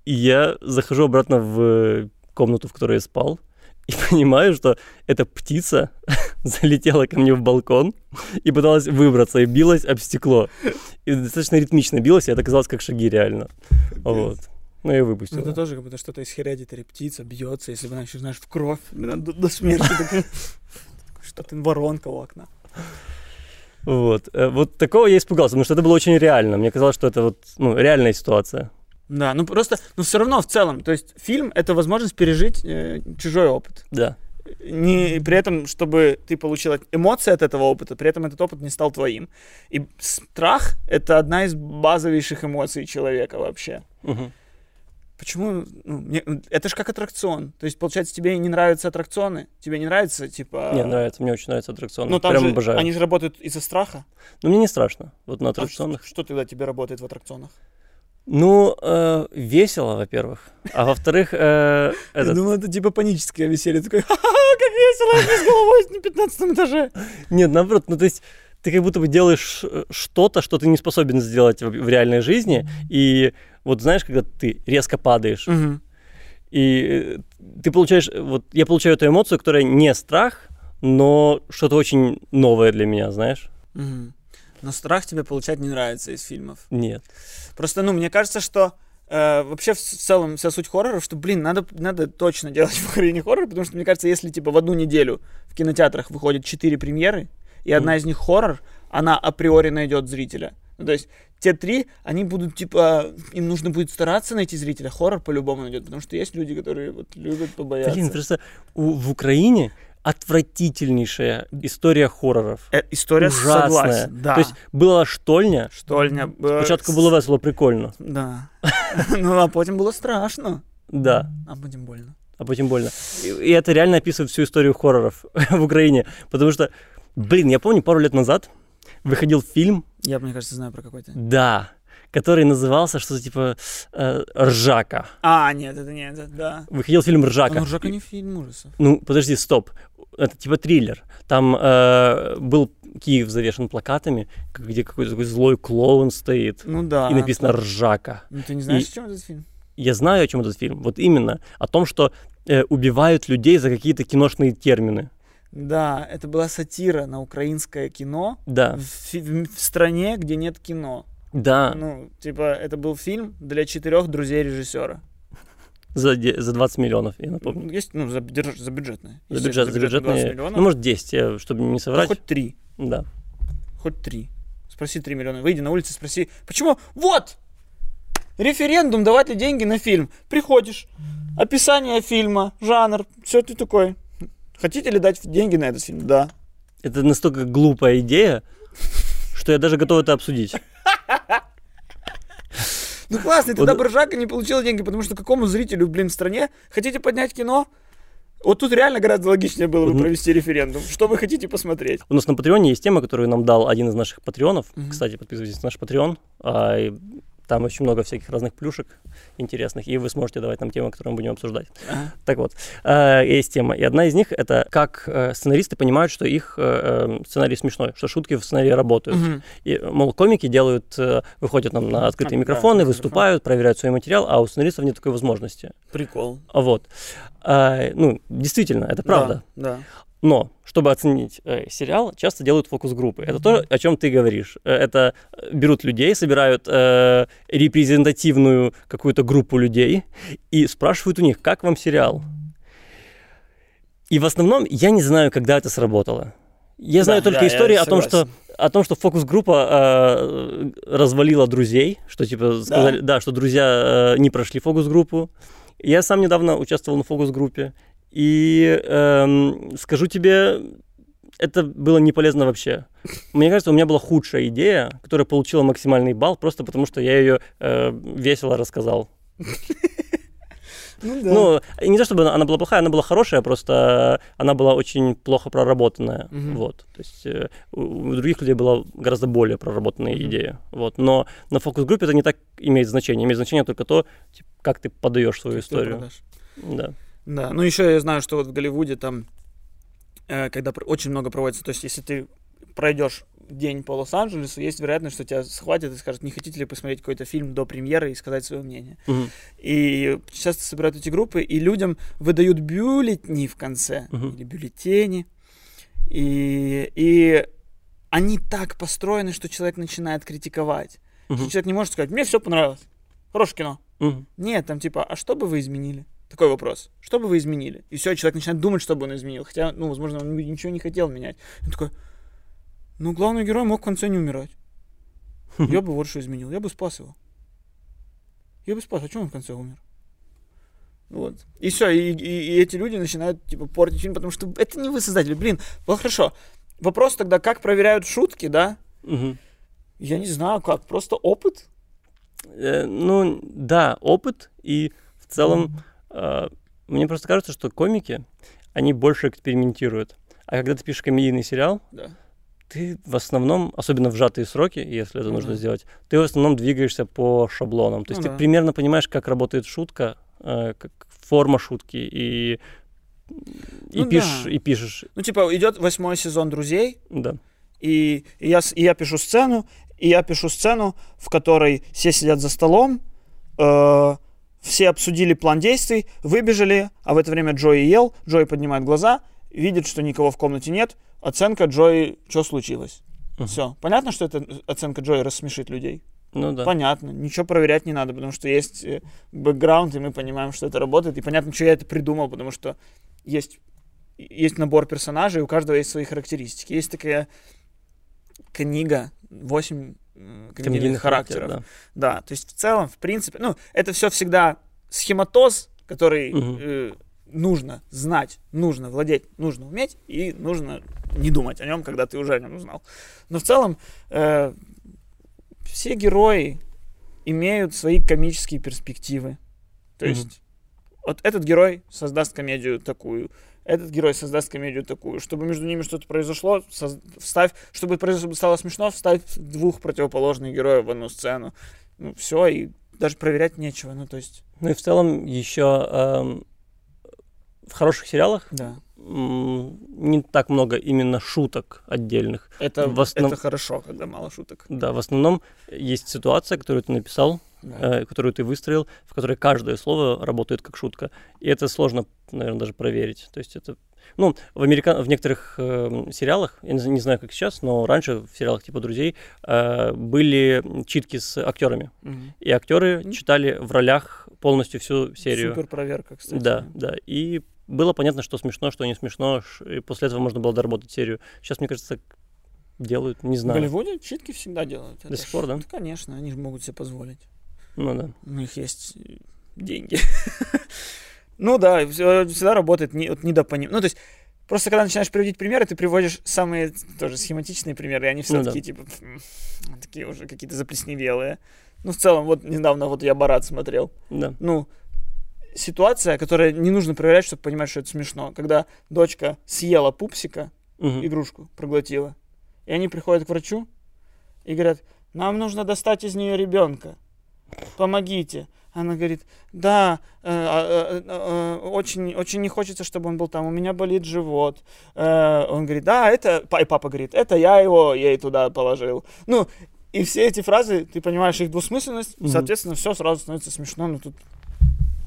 И я захожу обратно в комнату, в которой я спал, и понимаю, что эта птица залетела ко мне в балкон и пыталась выбраться, и билась об стекло. И достаточно ритмично билась, и это казалось как шаги реально. Вот. Ну, я выпустил. Ну, это тоже как будто что-то из Hereditary. Птица бьется, если бы она еще, знаешь, в кровь до, до смерти. такая. Что-то воронка у окна. Вот. Э, Вот такого я испугался, потому что это было очень реально. Мне казалось, что это вот, ну, реальная ситуация. Да, ну просто, но все равно в целом, то есть фильм это возможность пережить э, чужой опыт. Да. Не при этом, чтобы ты получил эмоции от этого опыта, при этом этот опыт не стал твоим. И страх это одна из базовейших эмоций человека вообще. Мгм. Почему? Ну, мне- это же как аттракцион. То есть, получается, тебе не нравятся аттракционы? Тебе не нравится, типа... Не, нравится, мне очень нравятся аттракционы. Ну, там Прям же, обожаю. они же работают из-за страха. Но мне не страшно. Вот на А аттракционах. что, что тогда тебе работает в аттракционах? Ну, э, весело, во-первых. А во-вторых, э, Я этот- думал, это типа паническое веселье. Такой, ха-ха, как весело, я с головой на 15 этаже. Нет, наоборот, ну то есть ты как будто бы делаешь э, что-то, что ты не способен сделать в, в реальной жизни. И вот знаешь, когда ты резко падаешь, и э, ты получаешь, вот я получаю эту эмоцию, которая не страх, но что-то очень новое для меня, знаешь? Мгм. Но страх тебе получать не нравится из фильмов. Нет. Просто, ну, мне кажется, что э, вообще в целом вся суть хорроров, что, блин, надо, надо точно делать в Украине хоррор, потому что, мне кажется, если, типа, в одну неделю в кинотеатрах выходит четыре премьеры, и одна Мгм. из них хоррор, она априори найдет зрителя. Ну, то есть те три, они будут, типа, им нужно будет стараться найти зрителя. Хоррор по-любому найдет, потому что есть люди, которые вот любят побояться. Блин, просто у- в Украине отвратительнейшая история хорроров. Э, история Ужасная. согласен, да. То есть была штольня, Штольня. э, спочатку с- було весело, прикольно. Да. Ну, а потім було страшно. Да. А потім больно. а потом больно. И, это реально описывает всю историю хорроров в Украине. Потому что, блин, я помню, пару лет назад выходил фильм, Я, мне кажется, знаю про какой-то. да, который назывался что-то типа э, «Ржака». А, нет, это не это, да. Выходил фильм «Ржака». Ну, Ржака не фильм ужасов. Ну, подожди, стоп. Это типа триллер. Там э, был Киев завешен плакатами, где какой-то такой злой клоун стоит. Ну да. И написано «Ржака». Ну, ты не знаешь, И- о чем этот фильм? Я знаю, о чем этот фильм. Вот именно. О том, что э, убивают людей за какие-то киношные термины. Да, это была сатира на украинское кино Да, в, в- в стране, где нет кино. да. Ну, типа, это был фильм для четырех друзей режиссера. За, за 20 миллионов, я напомню. Ну, Есть, ну, за, бюджет, за бюджетные. За бюджет, за 20 бюджетные, миллионов. ну, может, 10, я, чтобы не Ну, соврать. хоть три. Да. Хоть три. Спроси 3 миллиона. Выйди на улицу, спроси, почему? Вот! Референдум, давать ли деньги на фильм. Приходишь, описание фильма, жанр, все ты такой. Хотите ли дать деньги на этот фильм? Да. Это настолько глупая идея, что я даже готов это обсудить. Ну классно, тогда Бржака не получил деньги, потому что какому зрителю, блин, в стране хотите поднять кино? Вот тут реально гораздо логичнее было бы провести референдум. Что вы хотите посмотреть? У нас на Патреоне есть тема, которую нам дал один из наших патреонов. Кстати, подписывайтесь на наш Патреон. Там очень много всяких разных плюшек интересных, и вы сможете давать нам темы, которые мы будем обсуждать. Ага. Так вот, э, есть тема. И одна из них это как э, сценаристы понимают, что их э, э, сценарий смешной, что шутки в сценарии работают. Мгм. И, мол, комики делают, э, выходят нам на открытые А, да, микрофоны, открытый выступают, проверяют свой материал, а у сценаристов нет такой возможности. Прикол. Вот. А, ну, действительно, это правда. Да, да. Но, чтобы оценить э, сериал, часто делают фокус-группы. Это то, о чем ты говоришь. Э, Это э, берут людей, собирают э, репрезентативную какую-то группу людей и спрашивают у них, как вам сериал? И в основном я не знаю, когда это сработало. Я знаю Да, только да, истории о том, что о том, что фокус-группа э, развалила друзей, что типа сказали, да, что друзья э, не прошли фокус-группу. Я сам недавно участвовал на фокус-группе, и эм, скажу тебе, это было не полезно вообще. Мне кажется, у меня была худшая идея, которая получила максимальный балл, просто потому что я ее э, весело рассказал. Ну да. Ну, не то чтобы она, она была плохая, она была хорошая, просто она была очень плохо проработанная. Мгм. Вот. То есть э, у, у других людей была гораздо более проработанная Мгм. идея. Вот. Но на фокус-группе это не так имеет значение. Имеет значение только то, типа, как ты подаешь свою Как историю. Да. Да, ну еще я знаю, что вот в Голливуде там, э, когда очень много проводится, то есть если ты пройдешь день по Лос-Анджелесу, есть вероятность, что тебя схватят и скажут, не хотите ли посмотреть какой-то фильм до премьеры и сказать свое мнение. Мгм. И часто собирают эти группы, и людям выдают бюллетни в конце, Мгм. или бюллетени, и, и они так построены, что человек начинает критиковать. Мгм. Человек не может сказать, мне все понравилось, хорошее кино. Мгм. Нет, там типа, а что бы вы изменили? Такой вопрос. Что бы вы изменили? И все, человек начинает думать, что бы он изменил. Хотя, ну, возможно, он ничего не хотел менять. Он такой, ну, главный герой мог в конце не умирать. Я бы вот что изменил. Я бы спас его. Я бы спас. А что он в конце умер? Вот. И все, и, и- и эти люди начинают, типа, портить фильм, потому что это не вы создатели. Блин, ну хорошо. Вопрос тогда, как проверяют шутки, да? Мгм. Я не знаю, как. Просто опыт? Э, ну, да, опыт и целом, э, мне просто кажется, что комики, они больше экспериментируют. А когда ты пишешь комедийный сериал, Да. ты в основном, особенно в сжатые сроки, если это нужно Мгм. сделать, ты в основном двигаешься по шаблонам. То есть Ну ты примерно понимаешь, как работает шутка, э, как форма шутки, и, и, Ну пишешь, да. и пишешь. Ну, типа, идет восьмой сезон «Друзей», Да. и, и я, и я пишу сцену, и я пишу сцену, в которой все сидят за столом, э, все обсудили план действий, выбежали, а в это время Джои ел, Джои поднимает глаза, видит, что никого в комнате нет, оценка Джои, что случилось? Мгм. Все. Понятно, что эта оценка Джои рассмешит людей? Ну да. Понятно. Ничего проверять не надо, потому что есть э, бэкграунд, и мы понимаем, что это работает. И понятно, что я это придумал, потому что есть, есть набор персонажей, у каждого есть свои характеристики. Есть такая книга, 8 комедийных характер, характеров. да. Да, то есть в целом, в принципе, ну, это все всегда схематоз, который Мгм. э, нужно знать, нужно владеть, нужно уметь, и нужно не думать о нем, когда ты уже о нем узнал. Но в целом э, все герои имеют свои комические перспективы. То Мгм. есть вот этот герой создаст комедию такую, этот герой создаст комедию такую. Чтобы между ними что-то произошло, соз- вставь, чтобы стало смешно, вставь двух противоположных героев в одну сцену. Ну, все, и даже проверять нечего. Ну, то есть, Ну и в целом еще эм, в хороших сериалах да. Не так много именно шуток отдельных. Это, В основ- это хорошо, когда мало шуток. Да, в основном есть ситуация, которую ты написал, Да. э, которую ты выстроил, в которой каждое слово работает как шутка. И это сложно, наверное, даже проверить. То есть это... Ну, в, америка... в некоторых э, сериалах, я не знаю, как сейчас, но раньше в сериалах типа «Друзей» э, были читки с актерами. Мгм. И актеры Мгм. читали в ролях полностью всю серию. Супер проверка, кстати. Да, да. И было понятно, что смешно, что не смешно, и после этого можно было доработать серию. Сейчас, мне кажется, делают, не В знаю. Голливуде читки всегда делают. До Это сих пор, да? ну, конечно, они же могут себе позволить. Ну да. У них есть э, деньги. Ну да, всё- всегда работает не- вот недопоним. Ну, то есть, просто когда начинаешь приводить примеры, ты приводишь самые тоже схематичные примеры, и они все Ну да. такие, типа, «М, такие уже какие-то заплесневелые. Ну, в целом, вот недавно вот я Барат смотрел. Да. Ну, ситуация, которая не нужно проверять, чтобы понимать, что это смешно. Когда дочка съела пупсика, Мгм. игрушку проглотила. И они приходят к врачу и говорят, нам нужно достать из нее ребенка. Помогите. Она говорит, да, э, э, э, э, очень, очень не хочется, чтобы он был там, у меня болит живот. Э, он говорит, да, это, и папа говорит, это я его ей туда положил. Ну, и все эти фразы, ты понимаешь их двусмысленность, Мгм. соответственно, все сразу становится смешно, ну тут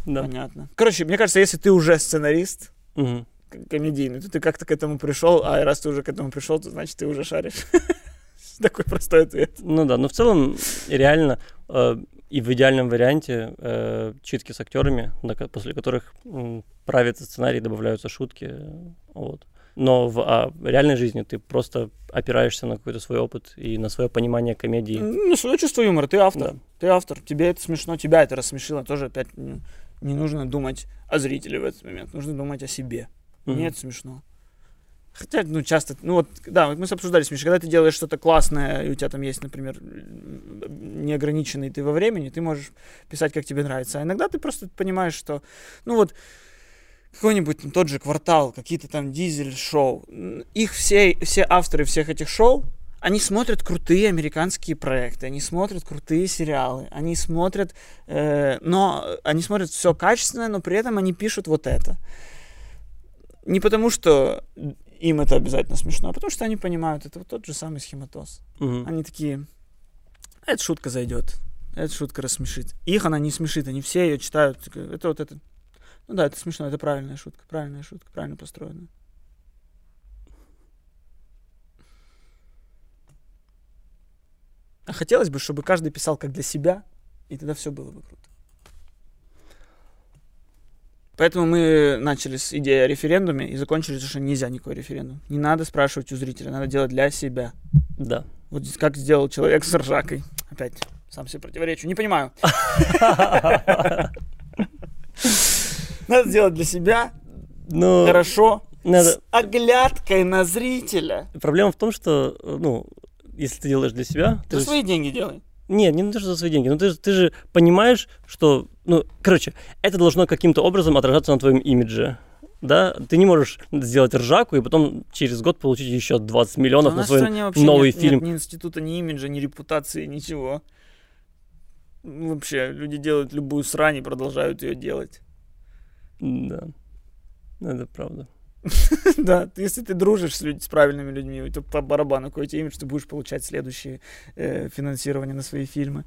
Да. понятно. Короче, мне кажется, если ты уже сценарист, к- комедийный, то ты как-то к этому пришел, а раз ты уже к этому пришел, то значит ты уже шаришь. Такой простой ответ. Ну да, но в целом реально э, и в идеальном варианте э, читки с актерами, после которых м, правится сценарий, добавляются шутки. э, Вот. Но в а, реальной жизни ты просто опираешься на какой-то свой опыт и на свое понимание комедии. Ну, свое чувство юмора, ты автор. Да. Ты автор, тебе это смешно, тебя это рассмешило. Тоже опять не, нужно думать о зрителе в этот момент, нужно думать о себе. Мне это смешно. Хотя, ну, часто, ну вот, да, вот мы с обсуждали, Миша, когда ты делаешь что-то классное, и у тебя там есть, например, неограниченный ты во времени, ты можешь писать, как тебе нравится. А иногда ты просто понимаешь, что, ну вот, какой-нибудь ну, тот же квартал, какие-то там дизель-шоу, их все, все авторы всех этих шоу, они смотрят крутые американские проекты, они смотрят крутые сериалы, они смотрят, э, но они смотрят все качественное, но при этом они пишут вот это. Не потому, что им это обязательно смешно, а потому что они понимают, это вот тот же самый схематоз. Мгм. Они такие, эта шутка зайдет, эта шутка рассмешит. Их она не смешит, они все ее читают. Это вот это. Ну да, это смешно, это правильная шутка, правильная шутка, правильно построенная. А хотелось бы, чтобы каждый писал как для себя, и тогда все было бы круто. Поэтому мы начали с идеи о референдуме и закончили, что нельзя никакой референдум. Не надо спрашивать у зрителя, надо делать для себя. Да. Вот как сделал человек с ржакой. Опять сам себе противоречу. Не понимаю. Надо сделать для себя Но хорошо, надо... с оглядкой на зрителя. Проблема в том, что, ну, если ты делаешь для себя, ты За же свои деньги делай. Нет, не даже за свои деньги. Но ты, же- ты же понимаешь, что... Ну, короче, это должно каким-то образом отражаться на твоем имидже. Да? Ты не можешь сделать ржаку и потом через год получить еще 20 миллионов на свой новый нет, нет фильм. ни института, ни имиджа, ни репутации, ничего. Ну, Вообще, люди делают любую срань и продолжают ее делать. Да. Это правда. Да, если ты дружишь с, людь- с правильными людьми, то по барабану какой у тебя имидж, ты будешь получать следующее э, финансирование на свои фильмы.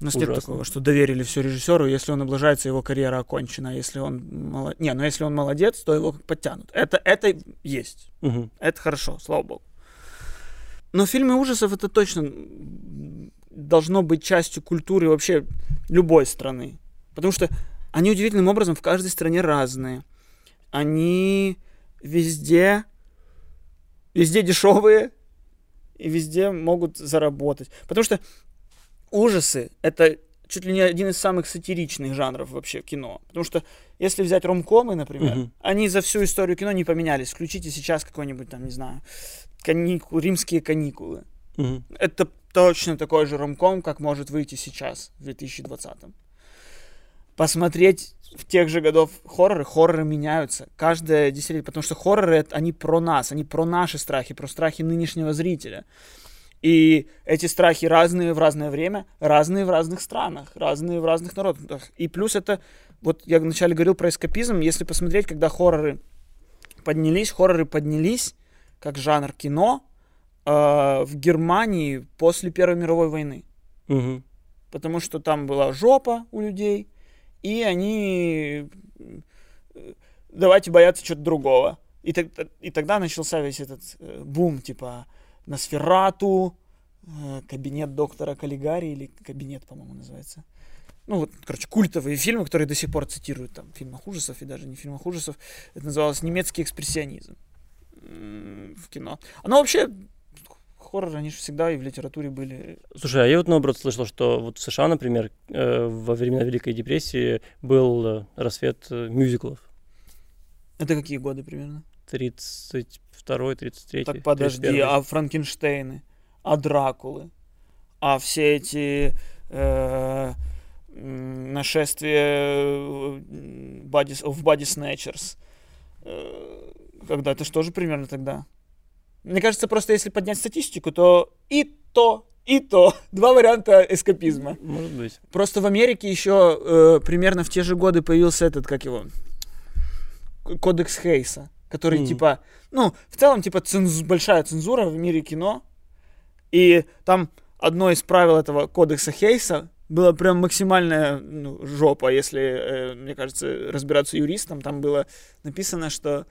У нас нет Ужасно. такого, что доверили все режиссеру, если он облажается, его карьера окончена. а Если он молодец, не, ну если он молодец, то его подтянут. Это, это есть. Мгм. Это хорошо, слава богу. Но фильмы ужасов это точно должно быть частью культуры вообще любой страны. Потому что они удивительным образом в каждой стране разные. Они везде, везде дешевые и везде могут заработать. Потому что ужасы это чуть ли не один из самых сатиричных жанров вообще кино. Потому что если взять ромкомы, например, Мгм. они за всю историю кино не поменялись. Включите сейчас какой-нибудь там, не знаю, каникул, римские каникулы. Мгм. Это точно такой же ромком, как может выйти сейчас, в 2020. Посмотреть в тех же годов хорроры, хорроры меняются. Каждое десятилетие, потому что хорроры, это- они про нас, они про наши страхи, про страхи нынешнего зрителя. И эти страхи разные в разное время, разные в разных странах, разные в разных народах. И плюс это, вот я вначале говорил про эскапизм, если посмотреть, когда хорроры поднялись, хорроры поднялись как жанр кино э, в Германии после Первой мировой войны. Мгм. Потому что там была жопа у людей, и они э, давайте бояться чего-то другого. И, так- и тогда начался весь этот э, бум, типа Носферату, э, кабинет доктора Каллигари, или кабинет, по-моему, называется. Ну, вот, короче, культовые фильмы, которые до сих пор цитируют там в фильмах ужасов и даже не в фильмах ужасов. Это называлось немецкий экспрессионизм в кино. Оно вообще, хорроры, они же всегда и в литературе были. Слушай, а я вот наоборот слышал, что вот в США, например, э, во времена Великой депрессии был э, рассвет э, мюзиклов. Это какие годы примерно? 32 33 Так подожди, а Франкенштейны, а Дракулы, а все эти э, нашествия body, в Body Snatchers, э, когда это же тоже примерно тогда. Мне кажется, просто если поднять статистику, то и то, и то. Два варианта эскапизма. Может быть. Просто в Америке еще э, примерно в те же годы появился этот, как его, кодекс Хейса, который Мгм. типа, ну, в целом, типа, ценз- большая цензура в мире кино, и там одно из правил этого кодекса Хейса было прям максимальная ну, жопа, если, э, мне кажется, разбираться юристом, там было написано, что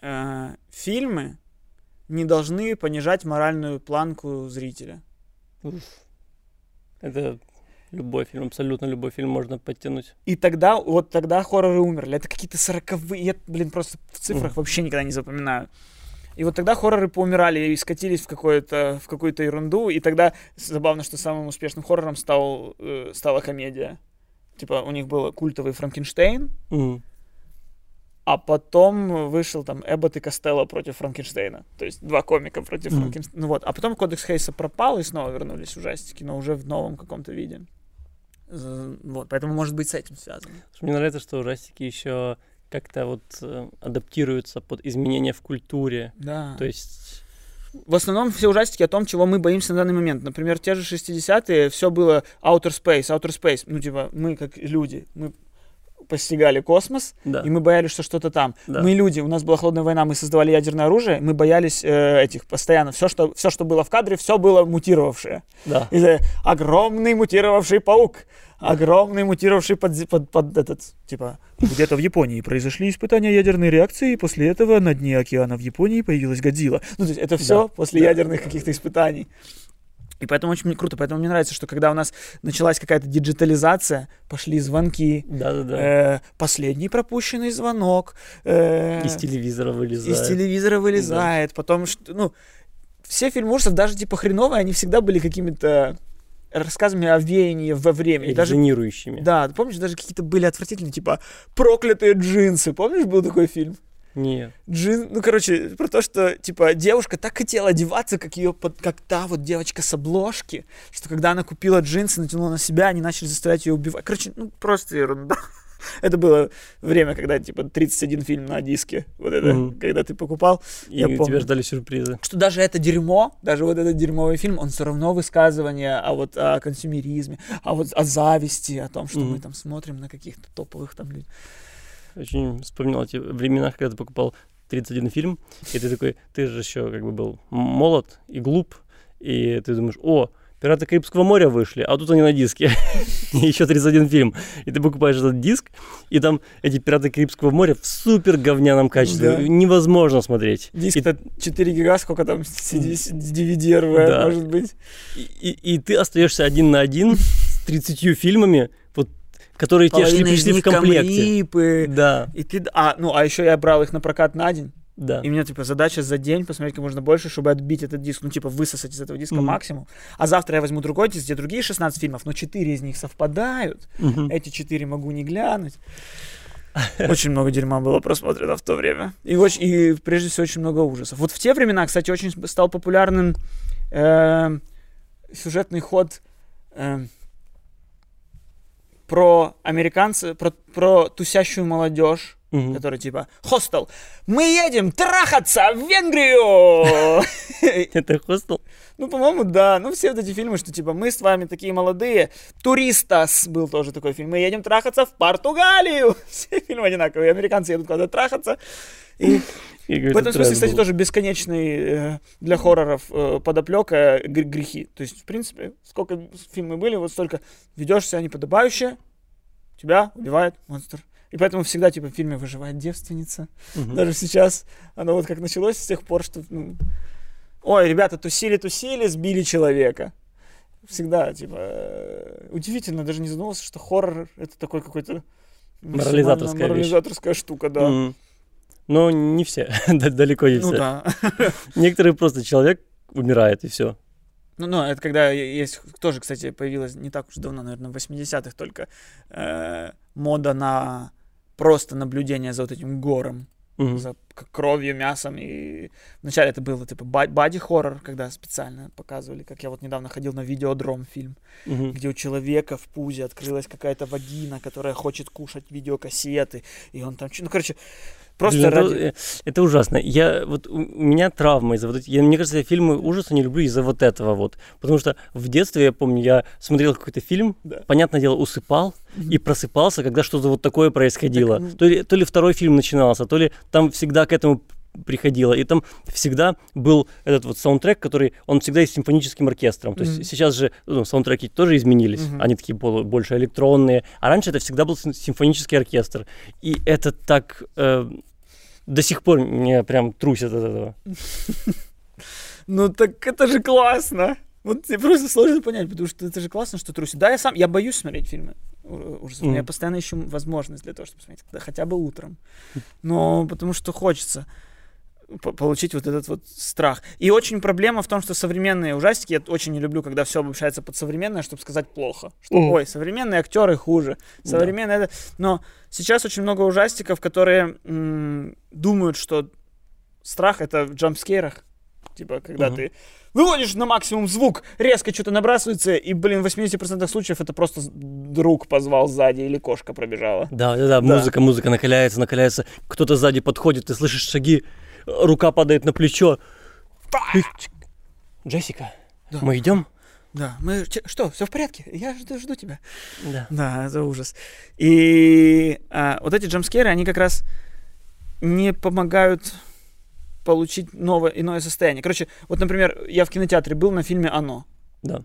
э, фильмы не должны понижать моральную планку зрителя. Уф. Это любой фильм, абсолютно любой фильм можно подтянуть. И тогда, вот тогда хорроры умерли. Это какие-то сороковые, я, блин, просто в цифрах Мгм. вообще никогда не запоминаю. И вот тогда хорроры поумирали и скатились в, какое-то, в какую-то ерунду. И тогда забавно, что самым успешным хоррором стал, э, стала комедия. Типа у них был культовый Франкенштейн, Мгм. А потом вышел там Эббот и Костелло против Франкенштейна. То есть два комика против Мгм. Франкенштейна. Ну вот. А потом Кодекс Хейса пропал, и снова вернулись ужастики, но уже в новом каком-то виде. Вот, поэтому, может быть, с этим связано. Мне нравится, что ужастики еще как-то вот э, адаптируются под изменения в культуре. Да. То есть В основном все ужастики о том, чего мы боимся на данный момент. Например, те же 60-е, все было outer space, outer space. Ну, типа, мы как люди, мы постигали космос, да, и мы боялись, что что-то там. да. Мы люди, у нас была холодная война, мы создавали ядерное оружие, мы боялись э, этих постоянно. Все что, все, что было в кадре, все было мутировавшее. да. И, э, огромный мутировавший паук, огромный мутировавший под, под, под этот, типа, где-то в Японии произошли испытания ядерной реакции, и после этого на дне океана в Японии появилась Годзилла. Ну, то есть это все Да, после да. ядерных каких-то испытаний. И поэтому очень мне круто, поэтому мне нравится, что когда у нас началась какая-то диджитализация, пошли звонки, Да, да, да. э, последний пропущенный звонок, э, Из телевизора вылезает. из телевизора вылезает, потом, что, ну, все фильмы ужасов, даже типа хреновые, они всегда были какими-то рассказами о веянии во времени. Даже, да, помнишь, даже какие-то были отвратительные, типа «Проклятые джинсы». Помнишь, был такой фильм? Нет. Джин, ну, короче, про то, что, типа, девушка так хотела одеваться, как ее, под, как та вот девочка с обложки, что когда она купила джинсы, натянула на себя, они начали заставлять ее убивать. Короче, ну, просто ерунда. Это было время, когда, типа, 31 фильм на диске, вот это, Мгм. когда ты покупал. И Я тебя помню. ждали сюрпризы. Что даже это дерьмо, даже вот этот дерьмовый фильм, он все равно высказывание о вот о консюмеризме, о вот о зависти, о том, что мы Мгм. там смотрим на каких-то топовых там людей. Очень вспоминал эти времена, когда ты покупал 31 фильм, и ты такой, ты же еще как бы был молод и глуп, и ты думаешь, о, Пираты Карибского моря вышли, а тут они на диске. И еще 31 фильм. И ты покупаешь этот диск, и там эти Пираты Карибского моря в супер говняном качестве. Да. Невозможно смотреть. И, Диск-то 4 гига, сколько там DVD RW, Да. может быть. и- и ты остаешься один на один с 30 фильмами, вот, которые тебе шли, пришли в комплекте. камрипы. Да, И ты, а, ну, а еще я брал их на прокат на день. да. И у меня, типа, задача за день посмотреть как можно больше, чтобы отбить этот диск, ну, типа, высосать из этого диска Мгм. максимум. А завтра я возьму другой диск, где другие 16 фильмов, но 4 из них совпадают. Мгм. Эти 4 могу не глянуть. Очень много дерьма было просмотрено в то время. И, очень, и прежде всего очень много ужасов. Вот в те времена, кстати, очень стал популярным эм, сюжетный ход эм, про американцев, про, про тусящую молодежь, Мгм. который типа «Хостел, мы едем трахаться в Венгрию!» Это хостел? Ну, по-моему, да. Ну, все вот эти фильмы, что типа мы с вами такие молодые. Туристас был тоже такой фильм. Мы едем трахаться в Португалию. Все фильмы одинаковые. Американцы едут куда-то трахаться. И в этом смысле, кстати, тоже бесконечный э, для хорроров э, подоплека гр- грехи. То есть, в принципе, сколько фильмы были, вот столько ведешь себя неподобающе, тебя убивает монстр. И поэтому всегда, типа, в фильме выживает девственница. Мгм. Даже сейчас оно вот как началось с тех пор, что... ну, Ой, ребята, тусили-тусили, сбили человека. Всегда, типа, э, удивительно, даже не задумывался, что хоррор — это такой какой-то... максимально Морализаторская вещь. Морализаторская штука, да. Мгм. Но не все, да- далеко не Ну все. да. Некоторые просто человек умирает и все. Ну, ну, это когда есть, тоже, кстати, появилась не так уж давно, наверное, в 80-х только э, мода на просто наблюдение за вот этим гором, за к- кровью, мясом. И вначале это было типа ба- бади-хоррор, когда специально показывали, как я вот недавно ходил на видеодром фильм, где у человека в пузе открылась какая-то вагина, которая хочет кушать видеокассеты, и он там... Ну, короче, просто Блин, это, ради... э, это ужасно. Я вот у меня травма из-за вот. Я, мне кажется, я фильмы ужаса не люблю из-за вот этого вот. Потому что в детстве, я помню, я смотрел какой-то фильм, Да. понятное дело, усыпал и просыпался, когда что-то вот такое происходило. Так, ну- То, ли, то ли второй фильм начинался, то ли там всегда к этому приходило. И там всегда был этот вот саундтрек, который, он всегда есть симфоническим оркестром. То есть Мгм. сейчас же ну, саундтреки тоже изменились, Мгм. они такие больше электронные. А раньше это всегда был сим- симфонический оркестр. И это так... э, до сих пор меня прям трусит от этого. Ну так это же классно. Вот мне просто сложно понять, потому что это же классно, что трусит. Да, я сам, я боюсь смотреть фильмы ужасов, но я постоянно ищу возможность для того, чтобы смотреть, хотя бы утром. Но потому что хочется получить вот этот вот страх. И очень проблема в том, что современные ужастики, я очень не люблю, когда все обобщается под современное, чтобы сказать плохо. Что, Мгм. ой, современные актеры хуже, Да. современные это... Но сейчас очень много ужастиков, которые м, думают, что страх это в джампскейрах. Типа, когда Мгм. ты выводишь на максимум звук, резко что-то набрасывается, и, блин, в 80% случаев это просто друг позвал сзади или кошка пробежала. Да, да, да, музыка, музыка накаляется, накаляется. Кто-то сзади подходит, ты слышишь шаги, рука падает на плечо. Джессика, Да. мы идем? Да, мы... Что, все в порядке? Я жду, жду тебя. Да. Да, это ужас. И а, вот эти джамскеры, они как раз не помогают получить новое, иное состояние. Короче, вот, например, я в кинотеатре был на фильме «Оно». Да.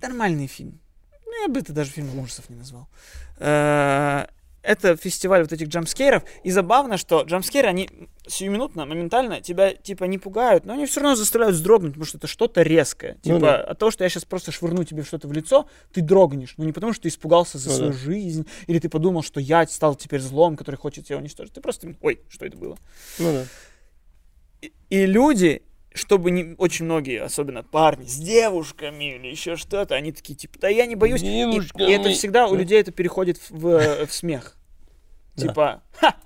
Нормальный фильм. Ну, я бы это даже фильмом ужасов не назвал. Это фестиваль вот этих джампскейров. И забавно, что джампскейры, они сиюминутно, моментально тебя, типа, не пугают, но они все равно заставляют вздрогнуть, потому что это что-то резкое. Ну Типа, да. от того, что я сейчас просто швырну тебе что-то в лицо, ты дрогнешь. Ну, не потому, что ты испугался за Ну свою да. жизнь, или ты подумал, что я стал теперь злом, который хочет тебя уничтожить. Ты просто, ой, что это было? Ну да. И- И люди, чтобы не очень многие, особенно парни с девушками или еще что-то, они такие типа, да я не боюсь. И, и это всегда у людей это переходит в, в, в смех. Типа, ха,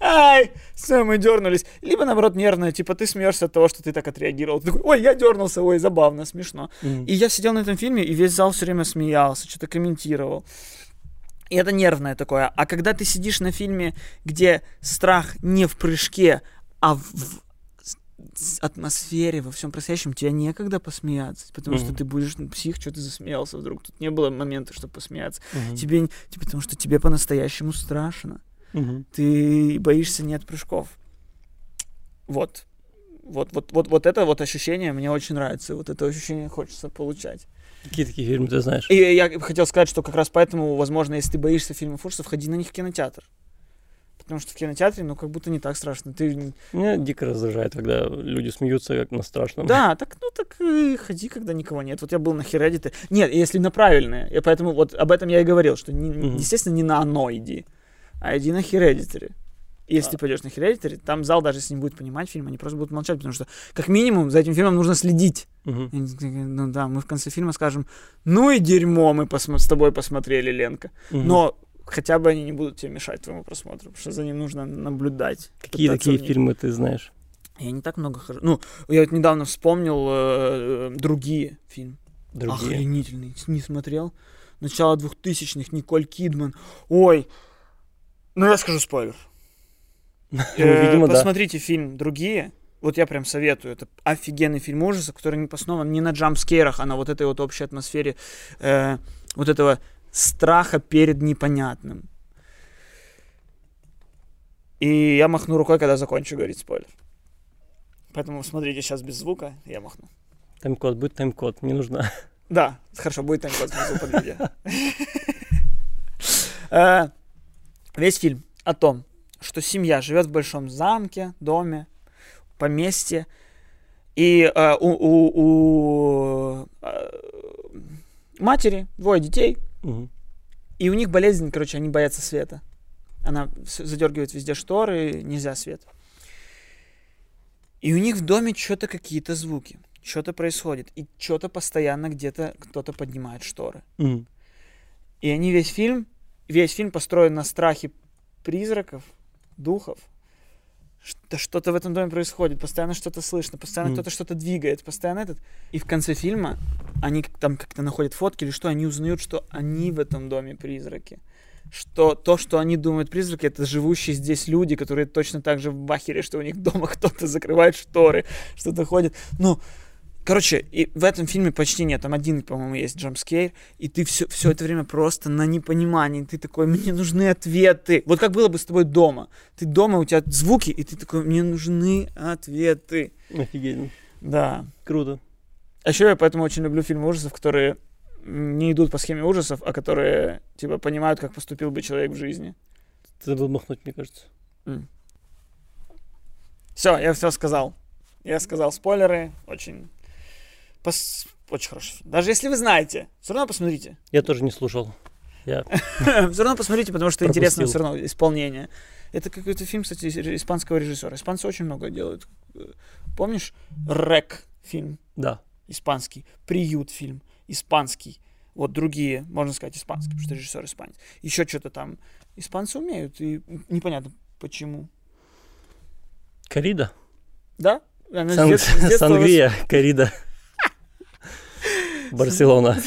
ай, все, мы дернулись. Либо, наоборот, нервная, типа, ты смеешься от того, что ты так отреагировал. Ты такой, ой, я дернулся, ой, забавно, смешно. И я сидел на этом фильме, и весь зал все время смеялся, что-то комментировал. И это нервное такое. А когда ты сидишь на фильме, где страх не в прыжке, а в, атмосфере, во всем происходящем, тебе некогда посмеяться. Потому что Мгм. ты будешь, ну, псих, что ты засмеялся вдруг. Тут не было момента, чтобы посмеяться. Мгм. Тебе, типа, потому что тебе по-настоящему страшно. Мгм. Ты боишься нет прыжков. Вот. Вот, вот, вот, вот это вот ощущение мне очень нравится. Вот это ощущение хочется получать. Какие такие фильмы ты знаешь? И я хотел сказать, что как раз поэтому, возможно, если ты боишься фильмов ужасов, ходи на них в кинотеатр. Потому что в кинотеатре, ну, как будто не так страшно. Ты... Меня дико раздражает, когда люди смеются как на страшном. Да, так, ну, так и ходи, когда никого нет. Вот я был на Хередите. Нет, если на правильное. И поэтому вот об этом я и говорил, что, не- Мгм. естественно, не на оно иди, а иди на Хередитаре. И Если А. ты пойдешь на Хередитаре, там зал даже если не будет понимать фильм, они просто будут молчать, потому что, как минимум, за этим фильмом нужно следить. Такие, Ну да, мы в конце фильма скажем, ну и дерьмо мы посмо- с тобой посмотрели, Ленка. Мгм. Но хотя бы они не будут тебе мешать твоему просмотру, потому что за ним нужно наблюдать. Какие такие фильмы ты знаешь? Я не так много хожу. Ну, я вот недавно вспомнил э, э, другие фильм. Другие? Охренительный. Не смотрел. Начало двухтысячных, Николь Кидман. Ой. Ну, я скажу спойлер. Ну, Э, видимо, да. Посмотрите фильм «Другие». Вот я прям советую. Это офигенный фильм ужасов, который не основан не на джампскейрах, а на вот этой вот общей атмосфере э, вот этого страха перед непонятным. И я махну рукой, когда закончу говорить спойлер. Поэтому смотрите сейчас без звука, я махну. Тайм-код, будет тайм-код, не нужно. Да, хорошо, будет тайм-код внизу под видео. Э, Весь фильм о том, что семья живет в большом замке, доме, поместье, и э, у, э, матери двое детей, Мгм. и у них болезнь, короче, они боятся света. Она задергивает везде шторы, нельзя свет. И у них в доме что-то какие-то звуки, что-то происходит, и что-то постоянно где-то кто-то поднимает шторы. Мгм. И они весь фильм, весь фильм построен на страхе призраков, духов. Что- Что-то в этом доме происходит, постоянно что-то слышно, постоянно Мгм. кто-то что-то двигает, постоянно этот. И в конце фильма они там как-то находят фотки или что, они узнают, что они в этом доме призраки. Что то, что они думают призраки, это живущие здесь люди, которые точно так же в бахере, что у них дома кто-то закрывает шторы, что-то ходит. Ну, короче, и в этом фильме почти нет. Там один, по-моему, есть джампскейр, и ты все, все это время просто на непонимании. Ты такой, мне нужны ответы. Вот как было бы с тобой дома. Ты дома, у тебя звуки, и ты такой, мне нужны ответы. Офигенно. Да. Круто. А еще я поэтому очень люблю фильмы ужасов, которые не идут по схеме ужасов, а которые, типа, понимают, как поступил бы человек в жизни. Ты забыл махнуть, мне кажется. Все, я все сказал. Я сказал спойлеры. Очень... пос- Очень хороший фильм. Даже если вы знаете, все равно посмотрите. Я тоже не слушал. Я... Все равно посмотрите, потому что интересно Пропустил. все равно исполнение. Это какой-то фильм, кстати, испанского режиссера. Испанцы очень много делают. Помнишь? Рек фильм Да. испанский. Приют фильм испанский. Вот другие, можно сказать, испанские, потому что режиссер испанец. Еще что-то там. Испанцы умеют, и непонятно почему. Корида. Да? Она Сан- с детства Сангрия, корида. Барселона.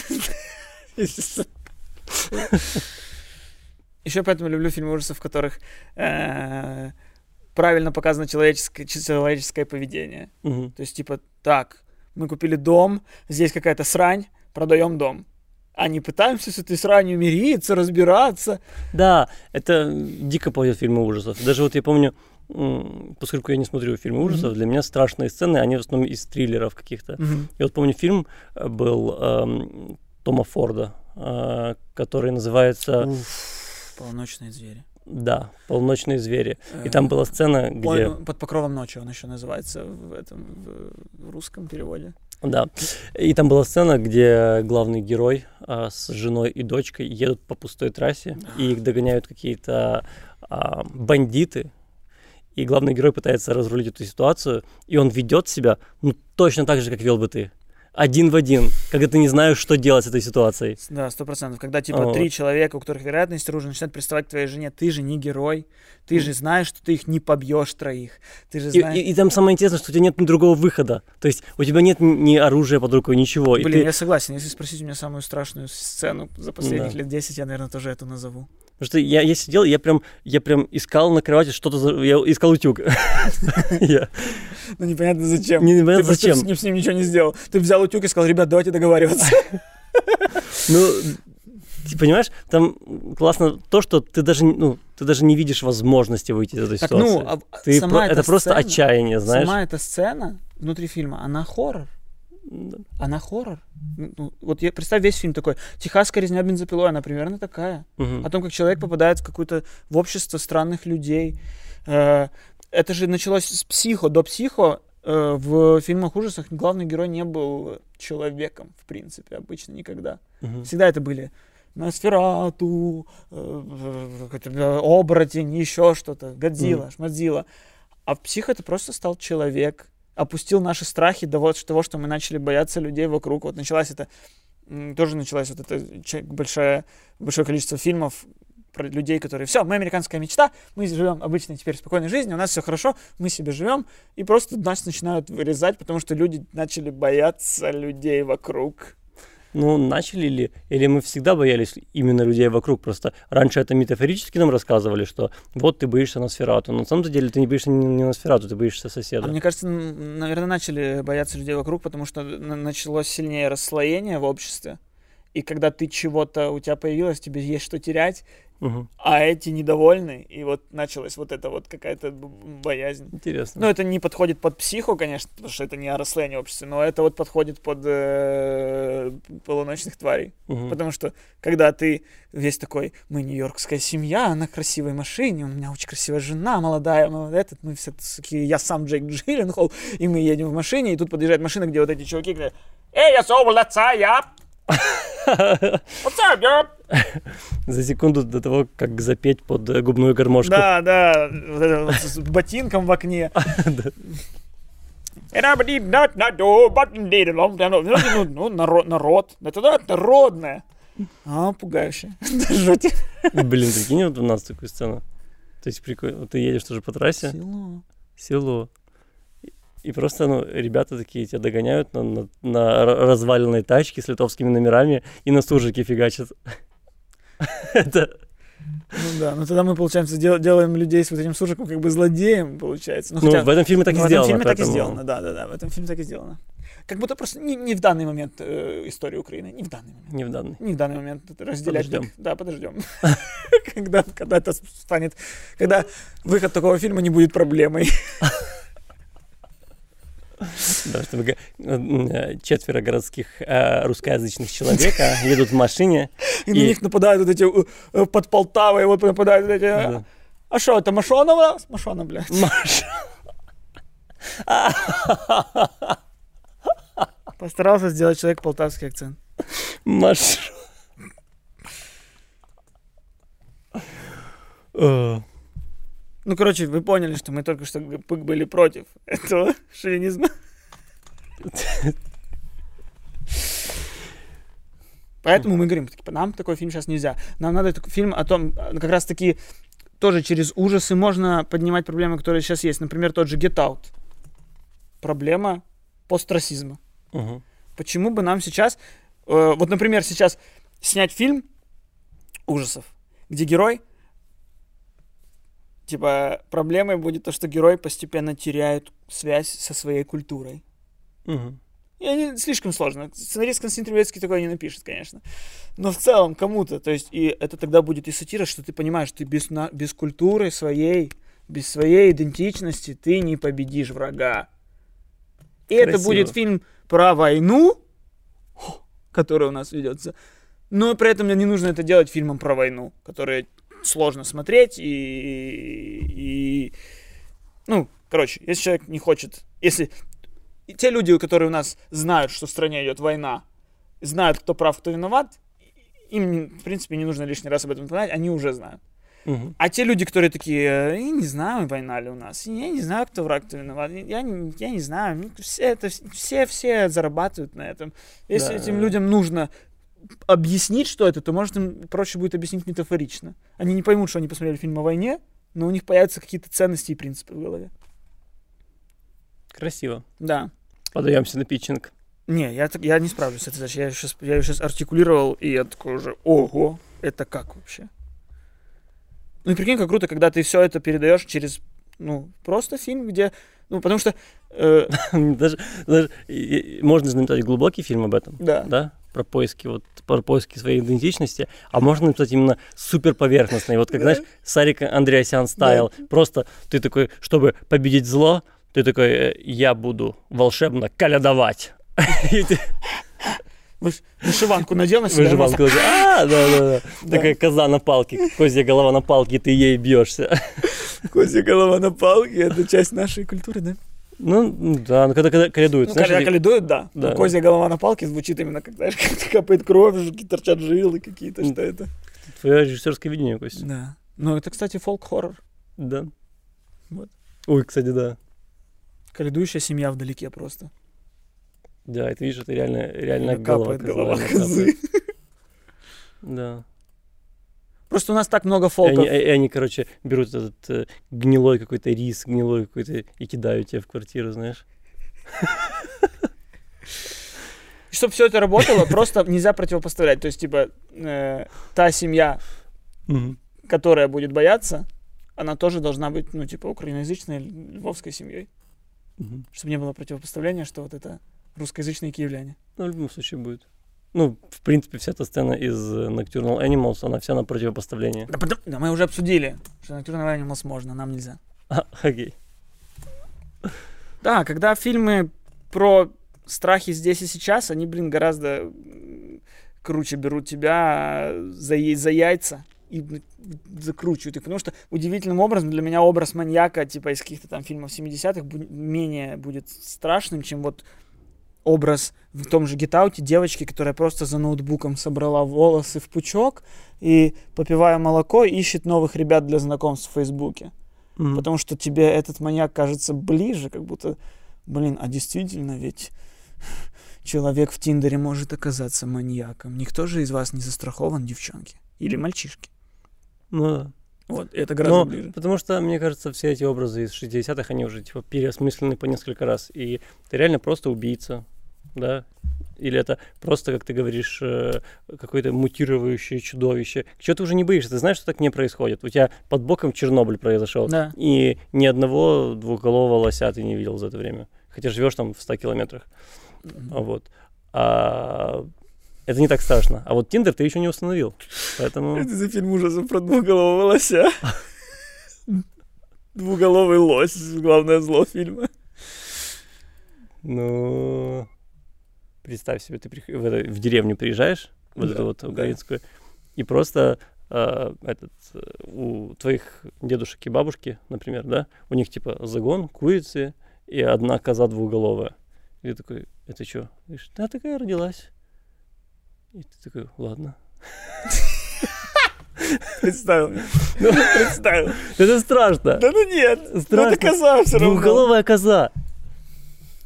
Еще поэтому люблю фильмы ужасов, в которых э, правильно показано человеческое, человеческое поведение. То есть, типа, так, мы купили дом, здесь какая-то срань, продаем дом. А не пытаемся с этой сранью мириться, разбираться. Да, это дико пойдет фильмы ужасов. Даже вот я помню, поскольку я не смотрю фильмы ужасов, для меня страшные сцены, они в основном из триллеров каких-то. Мгм. И вот помню, фильм э, был эм, Тома Форда, э, который называется, Уф, полночные звери. да, «Полночные звери». И там была сцена, где... Под покровом ночи он еще называется в этом в, в русском переводе. Да. И там была сцена, где главный герой а, с женой и дочкой едут по пустой трассе, и их догоняют какие-то а, бандиты. И главный герой пытается разрулить эту ситуацию, и он ведет себя, ну, точно так же, как вел бы ты. Один в один, когда ты не знаешь, что делать с этой ситуацией. Да, сто процентов. Когда типа Вот. три человека, у которых вероятность оружия, начинают приставать к твоей жене, ты же не герой, ты же знаешь, что ты их не побьешь троих, ты же И, знаешь. и- и там самое интересное, что у тебя нет другого выхода. То есть у тебя нет ни оружия под рукой, ничего. И Блин, ты- я согласен. Если спросить у меня самую страшную сцену за последних Да. лет 10, я, наверное, тоже эту назову. Потому что я, я сидел, я прям, я прям искал на кровати что-то, за- я искал утюг. Ну, непонятно зачем. Непонятно ты просто зачем. с ним, с ним ничего не сделал. Ты взял утюг и сказал, ребят, давайте договариваться. Ну, ты понимаешь, там классно то, что ты даже, не- ну, ты даже не видишь возможности выйти из этой Так, ситуации. ну, а- Ты сама про- эта это просто сцена- отчаяние, знаешь. Сама эта сцена внутри фильма, она хоррор. Она хоррор. Ну, вот я, представь весь фильм такой. Техасская резня бензопилой, она примерно такая. Мгм. О том, как человек попадает в какое-то в общество странных людей. Э, Это же началось с психо. До психо э, в фильмах ужасах главный герой не был человеком, в принципе, обычно никогда. Мгм. Всегда это были Носферату, э, оборотень, еще что-то, Годзилла, Шмадзилла. А в псих это просто стал человек, опустил наши страхи до вот того, что мы начали бояться людей вокруг. Вот началась это, тоже началась вот это большое, большое количество фильмов про людей, которые, все, мы американская мечта, мы живем обычной теперь спокойной жизнью, у нас все хорошо, мы себе живем, и просто нас начинают вырезать, потому что люди начали бояться людей вокруг. Ну, начали ли? Или мы всегда боялись именно людей вокруг? Просто раньше это метафорически нам рассказывали, что вот ты боишься Носферату. Но на самом деле ты не боишься не, Носферату, ты боишься соседа. А мне кажется, наверное, начали бояться людей вокруг, потому что на- началось сильнее расслоение в обществе. И когда ты чего-то, у тебя появилось, тебе есть что терять, Мгм. а эти недовольны, и вот началась вот эта вот какая-то боязнь. Интересно. Ну, это не подходит под психу, конечно, потому что это не о расслоении общества, но это вот подходит под э, полуночных тварей. Мгм. Потому что, когда ты весь такой, мы нью-йоркская семья, на красивой машине, у меня очень красивая жена, молодая, мы вот этот, мы все такие, я сам Джейк Джилленхол, и мы едем в машине, и тут подъезжает машина, где вот эти чуваки говорят, Эй, я отца, я! What's up, yo? За секунду до того, как запеть под губную гармошку. Да, да, вот это вот с ботинком в окне. Ago. Ну, ну, народ, народ. Это да, народное. А, пугающе. Блин, прикинь, вот у нас такую сцену. То есть прикольно, ты едешь тоже по трассе, Село. село, и- просто, ну, ребята такие тебя догоняют на, на, на разваленной тачке с литовскими номерами и на суржике фигачат. Это, Ну да, ну тогда мы, получается, дел- делаем людей с вот этим суржиком как бы злодеем, получается. ну, хотя- в этом фильме так ну, и в этом сделано. фильме так и поэтому- сделано, да, да, да, в этом фильме так и сделано. Как будто просто не, не в данный момент э, истории Украины, не в данный момент. Не в данный. Не в данный момент разделять. Подождем. так. Да, подождем. когда, когда это станет, когда выход такого фильма не будет проблемой. Да, чтобы э, четверо городских э, русскоязычных человека едут в машине. И на них нападают вот эти э, под Полтавой, вот нападают эти... Да. А что, это Машонова? Машона, блядь. Постарался сделать человек полтавский акцент. Маш... Ну, короче, вы поняли, что мы только что были против этого шовинизма. Поэтому мы говорим, типа, нам такой фильм сейчас нельзя. Нам надо такой фильм о том, э, как раз таки тоже через ужасы можно поднимать проблемы, которые сейчас есть. Например, тот же Get Out. Проблема пострасизма. мгм. Почему бы нам сейчас, э, вот, например, сейчас снять фильм ужасов, где герой, типа, проблемой будет то, что герой постепенно теряет связь со своей культурой. Мгм. И они слишком сложно. Сценарист Константин Трубецкий такое не напишет, конечно. Но в целом кому-то, то есть, и это тогда будет и сатира, что ты понимаешь, ты без, на- без культуры своей, без своей идентичности ты не победишь врага. И это Красиво. будет фильм про войну, который у нас ведется. Но при этом мне не нужно это делать фильмом про войну, который сложно смотреть и, и ну, короче, если человек не хочет, если и те люди, которые у нас знают, что в стране идет война, знают, кто прав, кто виноват, им, в принципе, не нужно лишний раз об этом напоминать, они уже знают. Мгм. А те люди, которые такие, «Э, я не знаю, война ли у нас, я не знаю, кто враг, кто виноват, я не, я не знаю, все это, все, все зарабатывают на этом. Если Да. этим людям нужно объяснить, что это, то, может, им проще будет объяснить метафорично. Они не поймут, что они посмотрели фильм о войне, но у них появятся какие-то ценности и принципы в голове. Красиво. Да. Подаемся на питчинг. Не, я, так- я не справлюсь с этой задачей. Я сейчас, я сейчас артикулировал, и я такой уже, ого, это как вообще? Ну и прикинь, как круто, когда ты все это передаешь через, ну, просто фильм, где, ну, потому что, э, даже, даже можно же написать глубокий фильм об этом, да, да? Про поиски, вот, про поиски своей идентичности, а можно написать именно супер поверхностный. Вот как, Да. знаешь, Сарик Андреасян стайл. Просто ты такой, чтобы победить зло, ты такой, э, я буду волшебно калядовать. Вышиванку надел на себя. выживанку говоришь, а, да, да, да. Такая коза на палке, козья голова на палке, ты ей бьешься. Козья голова на палке, это часть нашей культуры, да? Ну, да, ну когда, когда калядуют, Ну, знаешь, когда калядуют, да. Да. Но козья голова на палке звучит именно, как, знаешь, как капает кровь, жуки торчат жилы какие-то, что это. твое режиссерское видение, Костя. Да. Ну, это, кстати, фолк-хоррор. Да. Вот. Ой, кстати, да. Калядующая семья вдалеке просто. Да, это видишь, это реально, реально Капает голова, козы, голова козы. капает. Да. Просто у нас так много И фолков. они, и они, короче, берут этот э, гнилой какой-то рис, гнилой какой-то, и кидают тебе в квартиру, знаешь. чтобы все это работало, просто нельзя противопоставлять. То есть, типа, э, та семья, которая будет бояться, она тоже должна быть, ну, типа, украиноязычной львовской семьей. Мгм. Чтобы не было противопоставления, что вот это русскоязычные киевляне. Ну, в любом случае будет. Ну, в принципе, вся эта сцена из э, Nocturnal Animals, она вся на противопоставление. Да, потом- да, мы уже обсудили, что Nocturnal Animals можно, нам нельзя. А, окей. Да, когда фильмы про страхи здесь и сейчас, они, блин, гораздо круче берут тебя за, яй- за яйца и закручивают их. Потому что удивительным образом для меня образ маньяка, типа из каких-то там фильмов 70-х, бу- менее будет страшным, чем вот образ в том же Гитауте девочки, которая просто за ноутбуком собрала волосы в пучок и, попивая молоко, ищет новых ребят для знакомств в Фейсбуке. Мгм. Потому что тебе этот маньяк кажется ближе, как будто, блин, а действительно ведь человек в Тиндере может оказаться маньяком. Никто же из вас не застрахован, девчонки. Или мальчишки. Ну да. Вот, это гораздо Но, ближе. потому что, мне кажется, все эти образы из 60-х, они уже типа переосмыслены по несколько раз. И ты реально просто убийца, да? Или это просто, как ты говоришь, э, какое-то мутирующее чудовище. Чего ты уже не боишься? Ты знаешь, что так не происходит. У тебя под боком Чернобыль произошел. Да. И ни одного двухголового лося ты не видел за это время. Хотя живешь там в 100 километрах. А Вот. А это не так страшно. А вот Тиндер ты еще не установил. Поэтому... за фильм ужасов про двуголового лося. Двуголовый лось, главное зло фильма. Ну, представь себе, ты в, это- в деревню приезжаешь, вот Да, эту вот да. украинскую, и просто э, этот, у твоих дедушек и бабушки, например, да, у них типа загон, курицы и одна коза двуголовая. И ты такой, это что? Говоришь, да, такая родилась. И ты такой, ладно. Представил. Ну, представил. Это страшно. Да ну нет. Ну Страшно. это коза все равно. Двухголовая коза.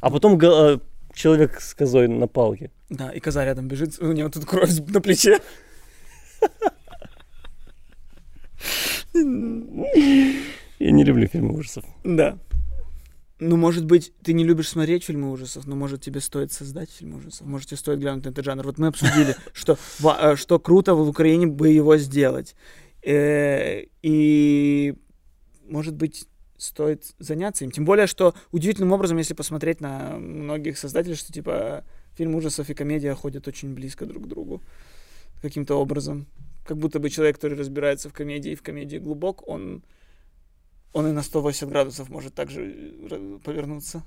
А потом э, человек с козой на палке. Да, и коза рядом бежит, у него тут кровь на плече. Я не люблю фильмы ужасов. Да. Ну, может быть, ты не любишь смотреть фильмы ужасов, но, может, тебе стоит создать фильм ужасов. Может, тебе стоит глянуть на этот жанр. Вот мы обсудили, что, э, что круто в Украине бы его сделать. Э, И, может быть, стоит заняться им. Тем более, что удивительным образом, если посмотреть на многих создателей, что, типа, фильм ужасов и комедия ходят очень близко друг к другу. Каким-то образом. Как будто бы человек, который разбирается в комедии и в комедии глубок, он он и на 180 градусов может также э, повернуться.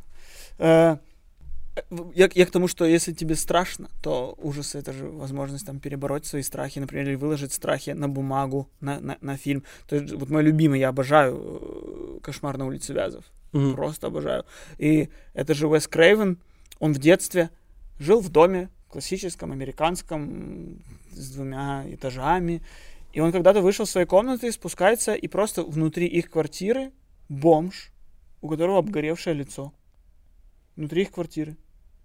Я, я к тому, что если тебе страшно, то ужасы это же возможность там перебороть свои страхи, например, или выложить страхи на бумагу, на, на, на фильм. То есть вот мой любимый, я обожаю э, «Кошмар на улице Вязов». Мгм. Просто обожаю. И это же Уэс Крейвен, он в детстве жил в доме классическом, американском, с двумя этажами. И он когда-то вышел из своей комнаты, спускается, и просто внутри их квартиры бомж, у которого обгоревшее лицо. Внутри их квартиры.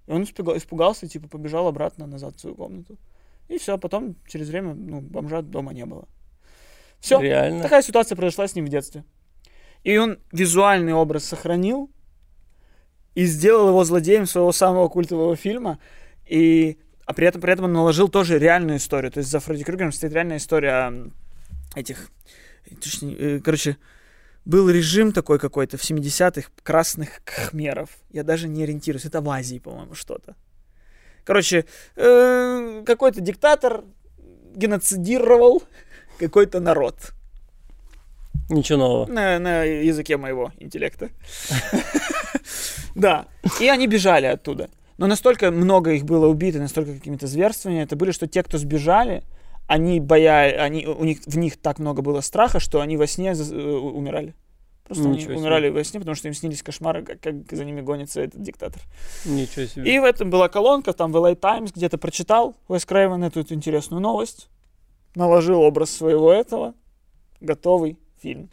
И он испуга- испугался, типа, побежал обратно назад в свою комнату. И все, потом через время, ну, бомжа дома не было. Все. Реально. Такая ситуация произошла с ним в детстве. И он визуальный образ сохранил и сделал его злодеем своего самого культового фильма. И, а при этом, при этом он наложил тоже реальную историю. То есть за Фредди Крюгером стоит реальная история этих... точнее, э, Короче, был режим такой какой-то в 70-х красных кхмеров. Я даже не ориентируюсь. Это в Азии, по-моему, что-то. Короче, э, какой-то диктатор геноцидировал какой-то народ. Ничего нового. На, на языке моего интеллекта. Да. И они бежали оттуда. Но настолько много их было убито, настолько какими-то зверствами это были, что те, кто сбежали, они боя... они, у них, в них так много было страха, что они во сне э, умирали. Просто они Ничего себе. умирали во сне, потому что им снились кошмары, как, как за ними гонится этот диктатор. Ничего себе. И в этом была колонка, там в LA Times где-то прочитал Уэс Крейвен эту, эту интересную новость, наложил образ своего этого, готовый фильм.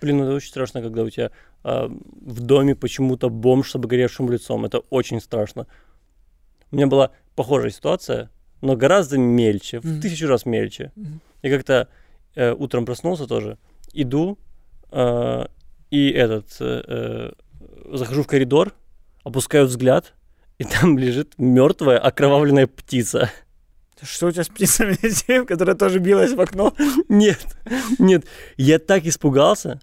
Блин, ну это очень страшно, когда у тебя а, в доме почему-то бомж с обгоревшим лицом. Это очень страшно. У меня была похожая ситуация, но гораздо мельче, в Мгм. тысячу раз мельче. Мгм. Я как-то э, утром проснулся тоже, иду, э, и этот, э, э, захожу в коридор, опускаю взгляд, и там лежит мертвая окровавленная птица. Что у тебя с птицами, которая тоже билась в окно? Нет, нет, я так испугался.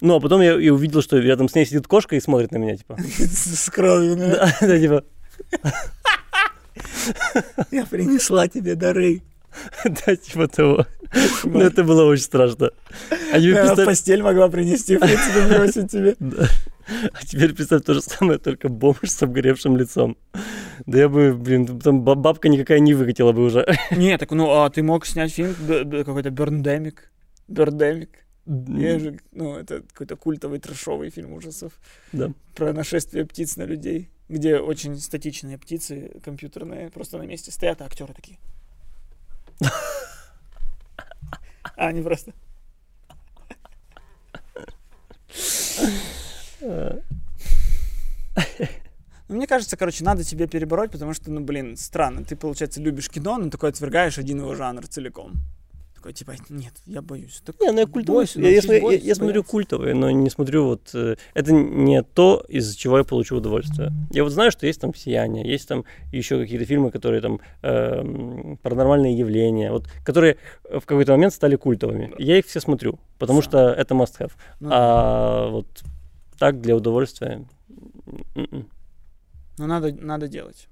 Ну, а потом я и увидел, что рядом с ней сидит кошка и смотрит на меня, типа. С кровью. Да, да, типа, Я принесла тебе дары. да, типа того. Ну, это было очень страшно. А Она в представь, постель могла принести, в принципе, бросить тебе. да. а теперь представь то же самое, только бомж с обгоревшим лицом. Да я бы, блин, там ба- бабка никакая не выкатила бы уже. Не, так ну, а ты мог снять фильм какой-то Берндемик? Берндемик. Я же, ну, это какой-то культовый трэшовый фильм ужасов. Да. Про нашествие птиц на людей, где очень статичные птицы компьютерные просто на месте стоят, а актеры такие. А, они просто... Ну, мне кажется, короче, надо тебе перебороть, потому что, ну, блин, странно. Ты, получается, любишь кино, но такой отвергаешь один его жанр целиком. Такой, типа, нет, я боюсь. Так Не, ну я культовый. бойся, Я, я научись смо- я- я смотрю культовые, но не смотрю вот... э, Это не то, из чего я получу удовольствие. Я вот знаю, что есть там «Сияние», есть там еще какие-то фильмы, которые там... эм, паранормальные явления, вот, которые в какой-то момент стали культовыми. Я их все смотрю, потому Сам. что это must-have. Ну, А вот так для удовольствия... м-м. Но надо, надо делать.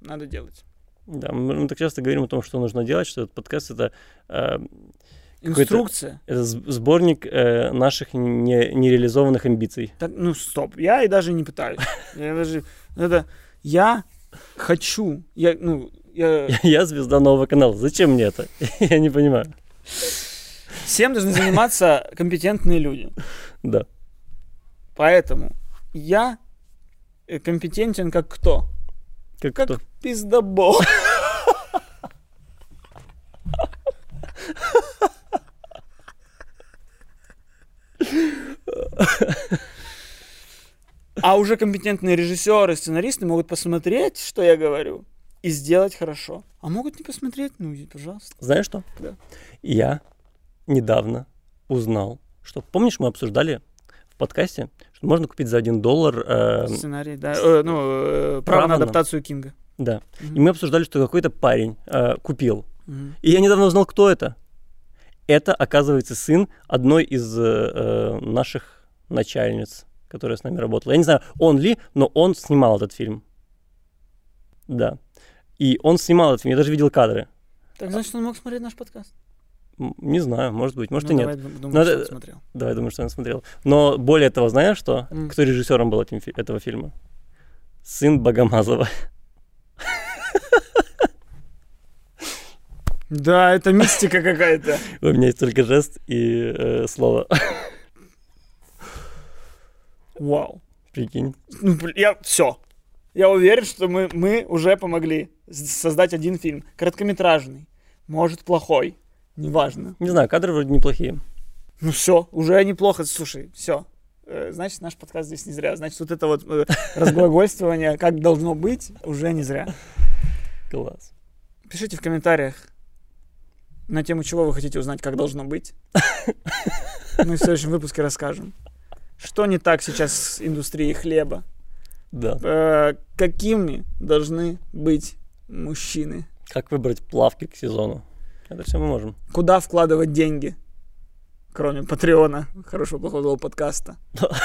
Надо делать. Да, мы, мы так часто говорим о том, что нужно делать, что этот подкаст это, э, Инструкция. это сборник э, наших не- нереализованных амбиций. Так, ну, стоп. Я и даже не пытаюсь. Я даже... Это... Я хочу... Я, ну, я... Я звезда нового канала. Зачем мне это? Я не понимаю. Всем должны заниматься компетентные люди. Да. Поэтому я э, компетентен как кто? Как, Как кто? Пиздобол. А уже компетентные режиссеры, сценаристы могут посмотреть, что я говорю, и сделать хорошо. А могут не посмотреть, ну, пожалуйста. Знаешь что? Да. Я недавно узнал, что, помнишь, мы обсуждали в подкасте, что можно купить за один доллар, э, Сценарий, да. Э, ну, э, право Право на- адаптацию Кинга. Да, Мгм. и мы обсуждали, что какой-то парень э, купил. Мгм. И я недавно узнал, кто это. Это, оказывается, сын одной из э, э, наших начальниц, которая с нами работала. Я не знаю, он ли, но он снимал этот фильм. Да. И он снимал этот фильм, я даже видел кадры. Так, значит, он мог смотреть наш подкаст? Не знаю, может быть, может Ну, и нет. давай дум- думай, Ну, что он смотрел. Да, я думаю, что он смотрел. Но более того, знаешь что? М. Кто режиссером был этим этого фильма? Сын Богомазова. Да, это мистика какая-то. У меня есть только жест и э, слово. Вау. Прикинь. Ну, я все. Я уверен, что мы, мы уже помогли создать один фильм. Короткометражный. Может, плохой. неважно. Не знаю, кадры вроде неплохие. Ну все, уже неплохо. Слушай, все. Значит, наш подкаст здесь не зря. Значит, вот это вот э, разглагольствование, как должно быть, уже не зря. Класс. Пишите в комментариях, на тему чего вы хотите узнать, как должно быть. Мы в следующем выпуске расскажем. Что не так сейчас с индустрией хлеба? Да. Э, какими должны быть мужчины? Как выбрать плавки к сезону? Это все мы можем. Куда вкладывать деньги? Кроме Патреона, хорошего плохого подкаста.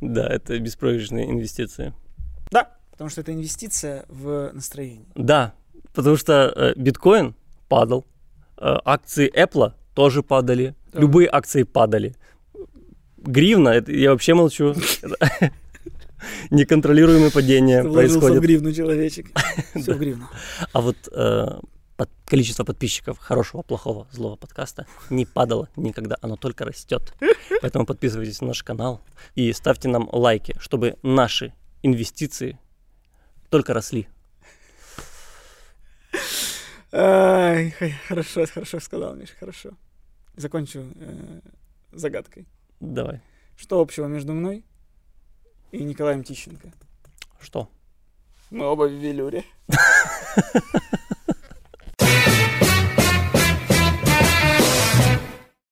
Да, это беспроигрышные инвестиции. Да, потому что это инвестиция в настроение. Да, потому что э, биткоин падал, э, акции Apple тоже падали, Да. любые акции падали. Гривна, это, я вообще молчу. Неконтролируемое падение Вложился в происходит. гривну человечек. Все в гривну. А вот э, количество подписчиков хорошего, плохого, злого подкаста не падало никогда, оно только растет. Поэтому подписывайтесь на наш канал и ставьте нам лайки, чтобы наши инвестиции только росли. Ай, хорошо, хорошо сказал, Миш, хорошо. Закончу э, загадкой. Давай. Что общего между мной и Николаем Тищенко? Что? Мы оба в велюре.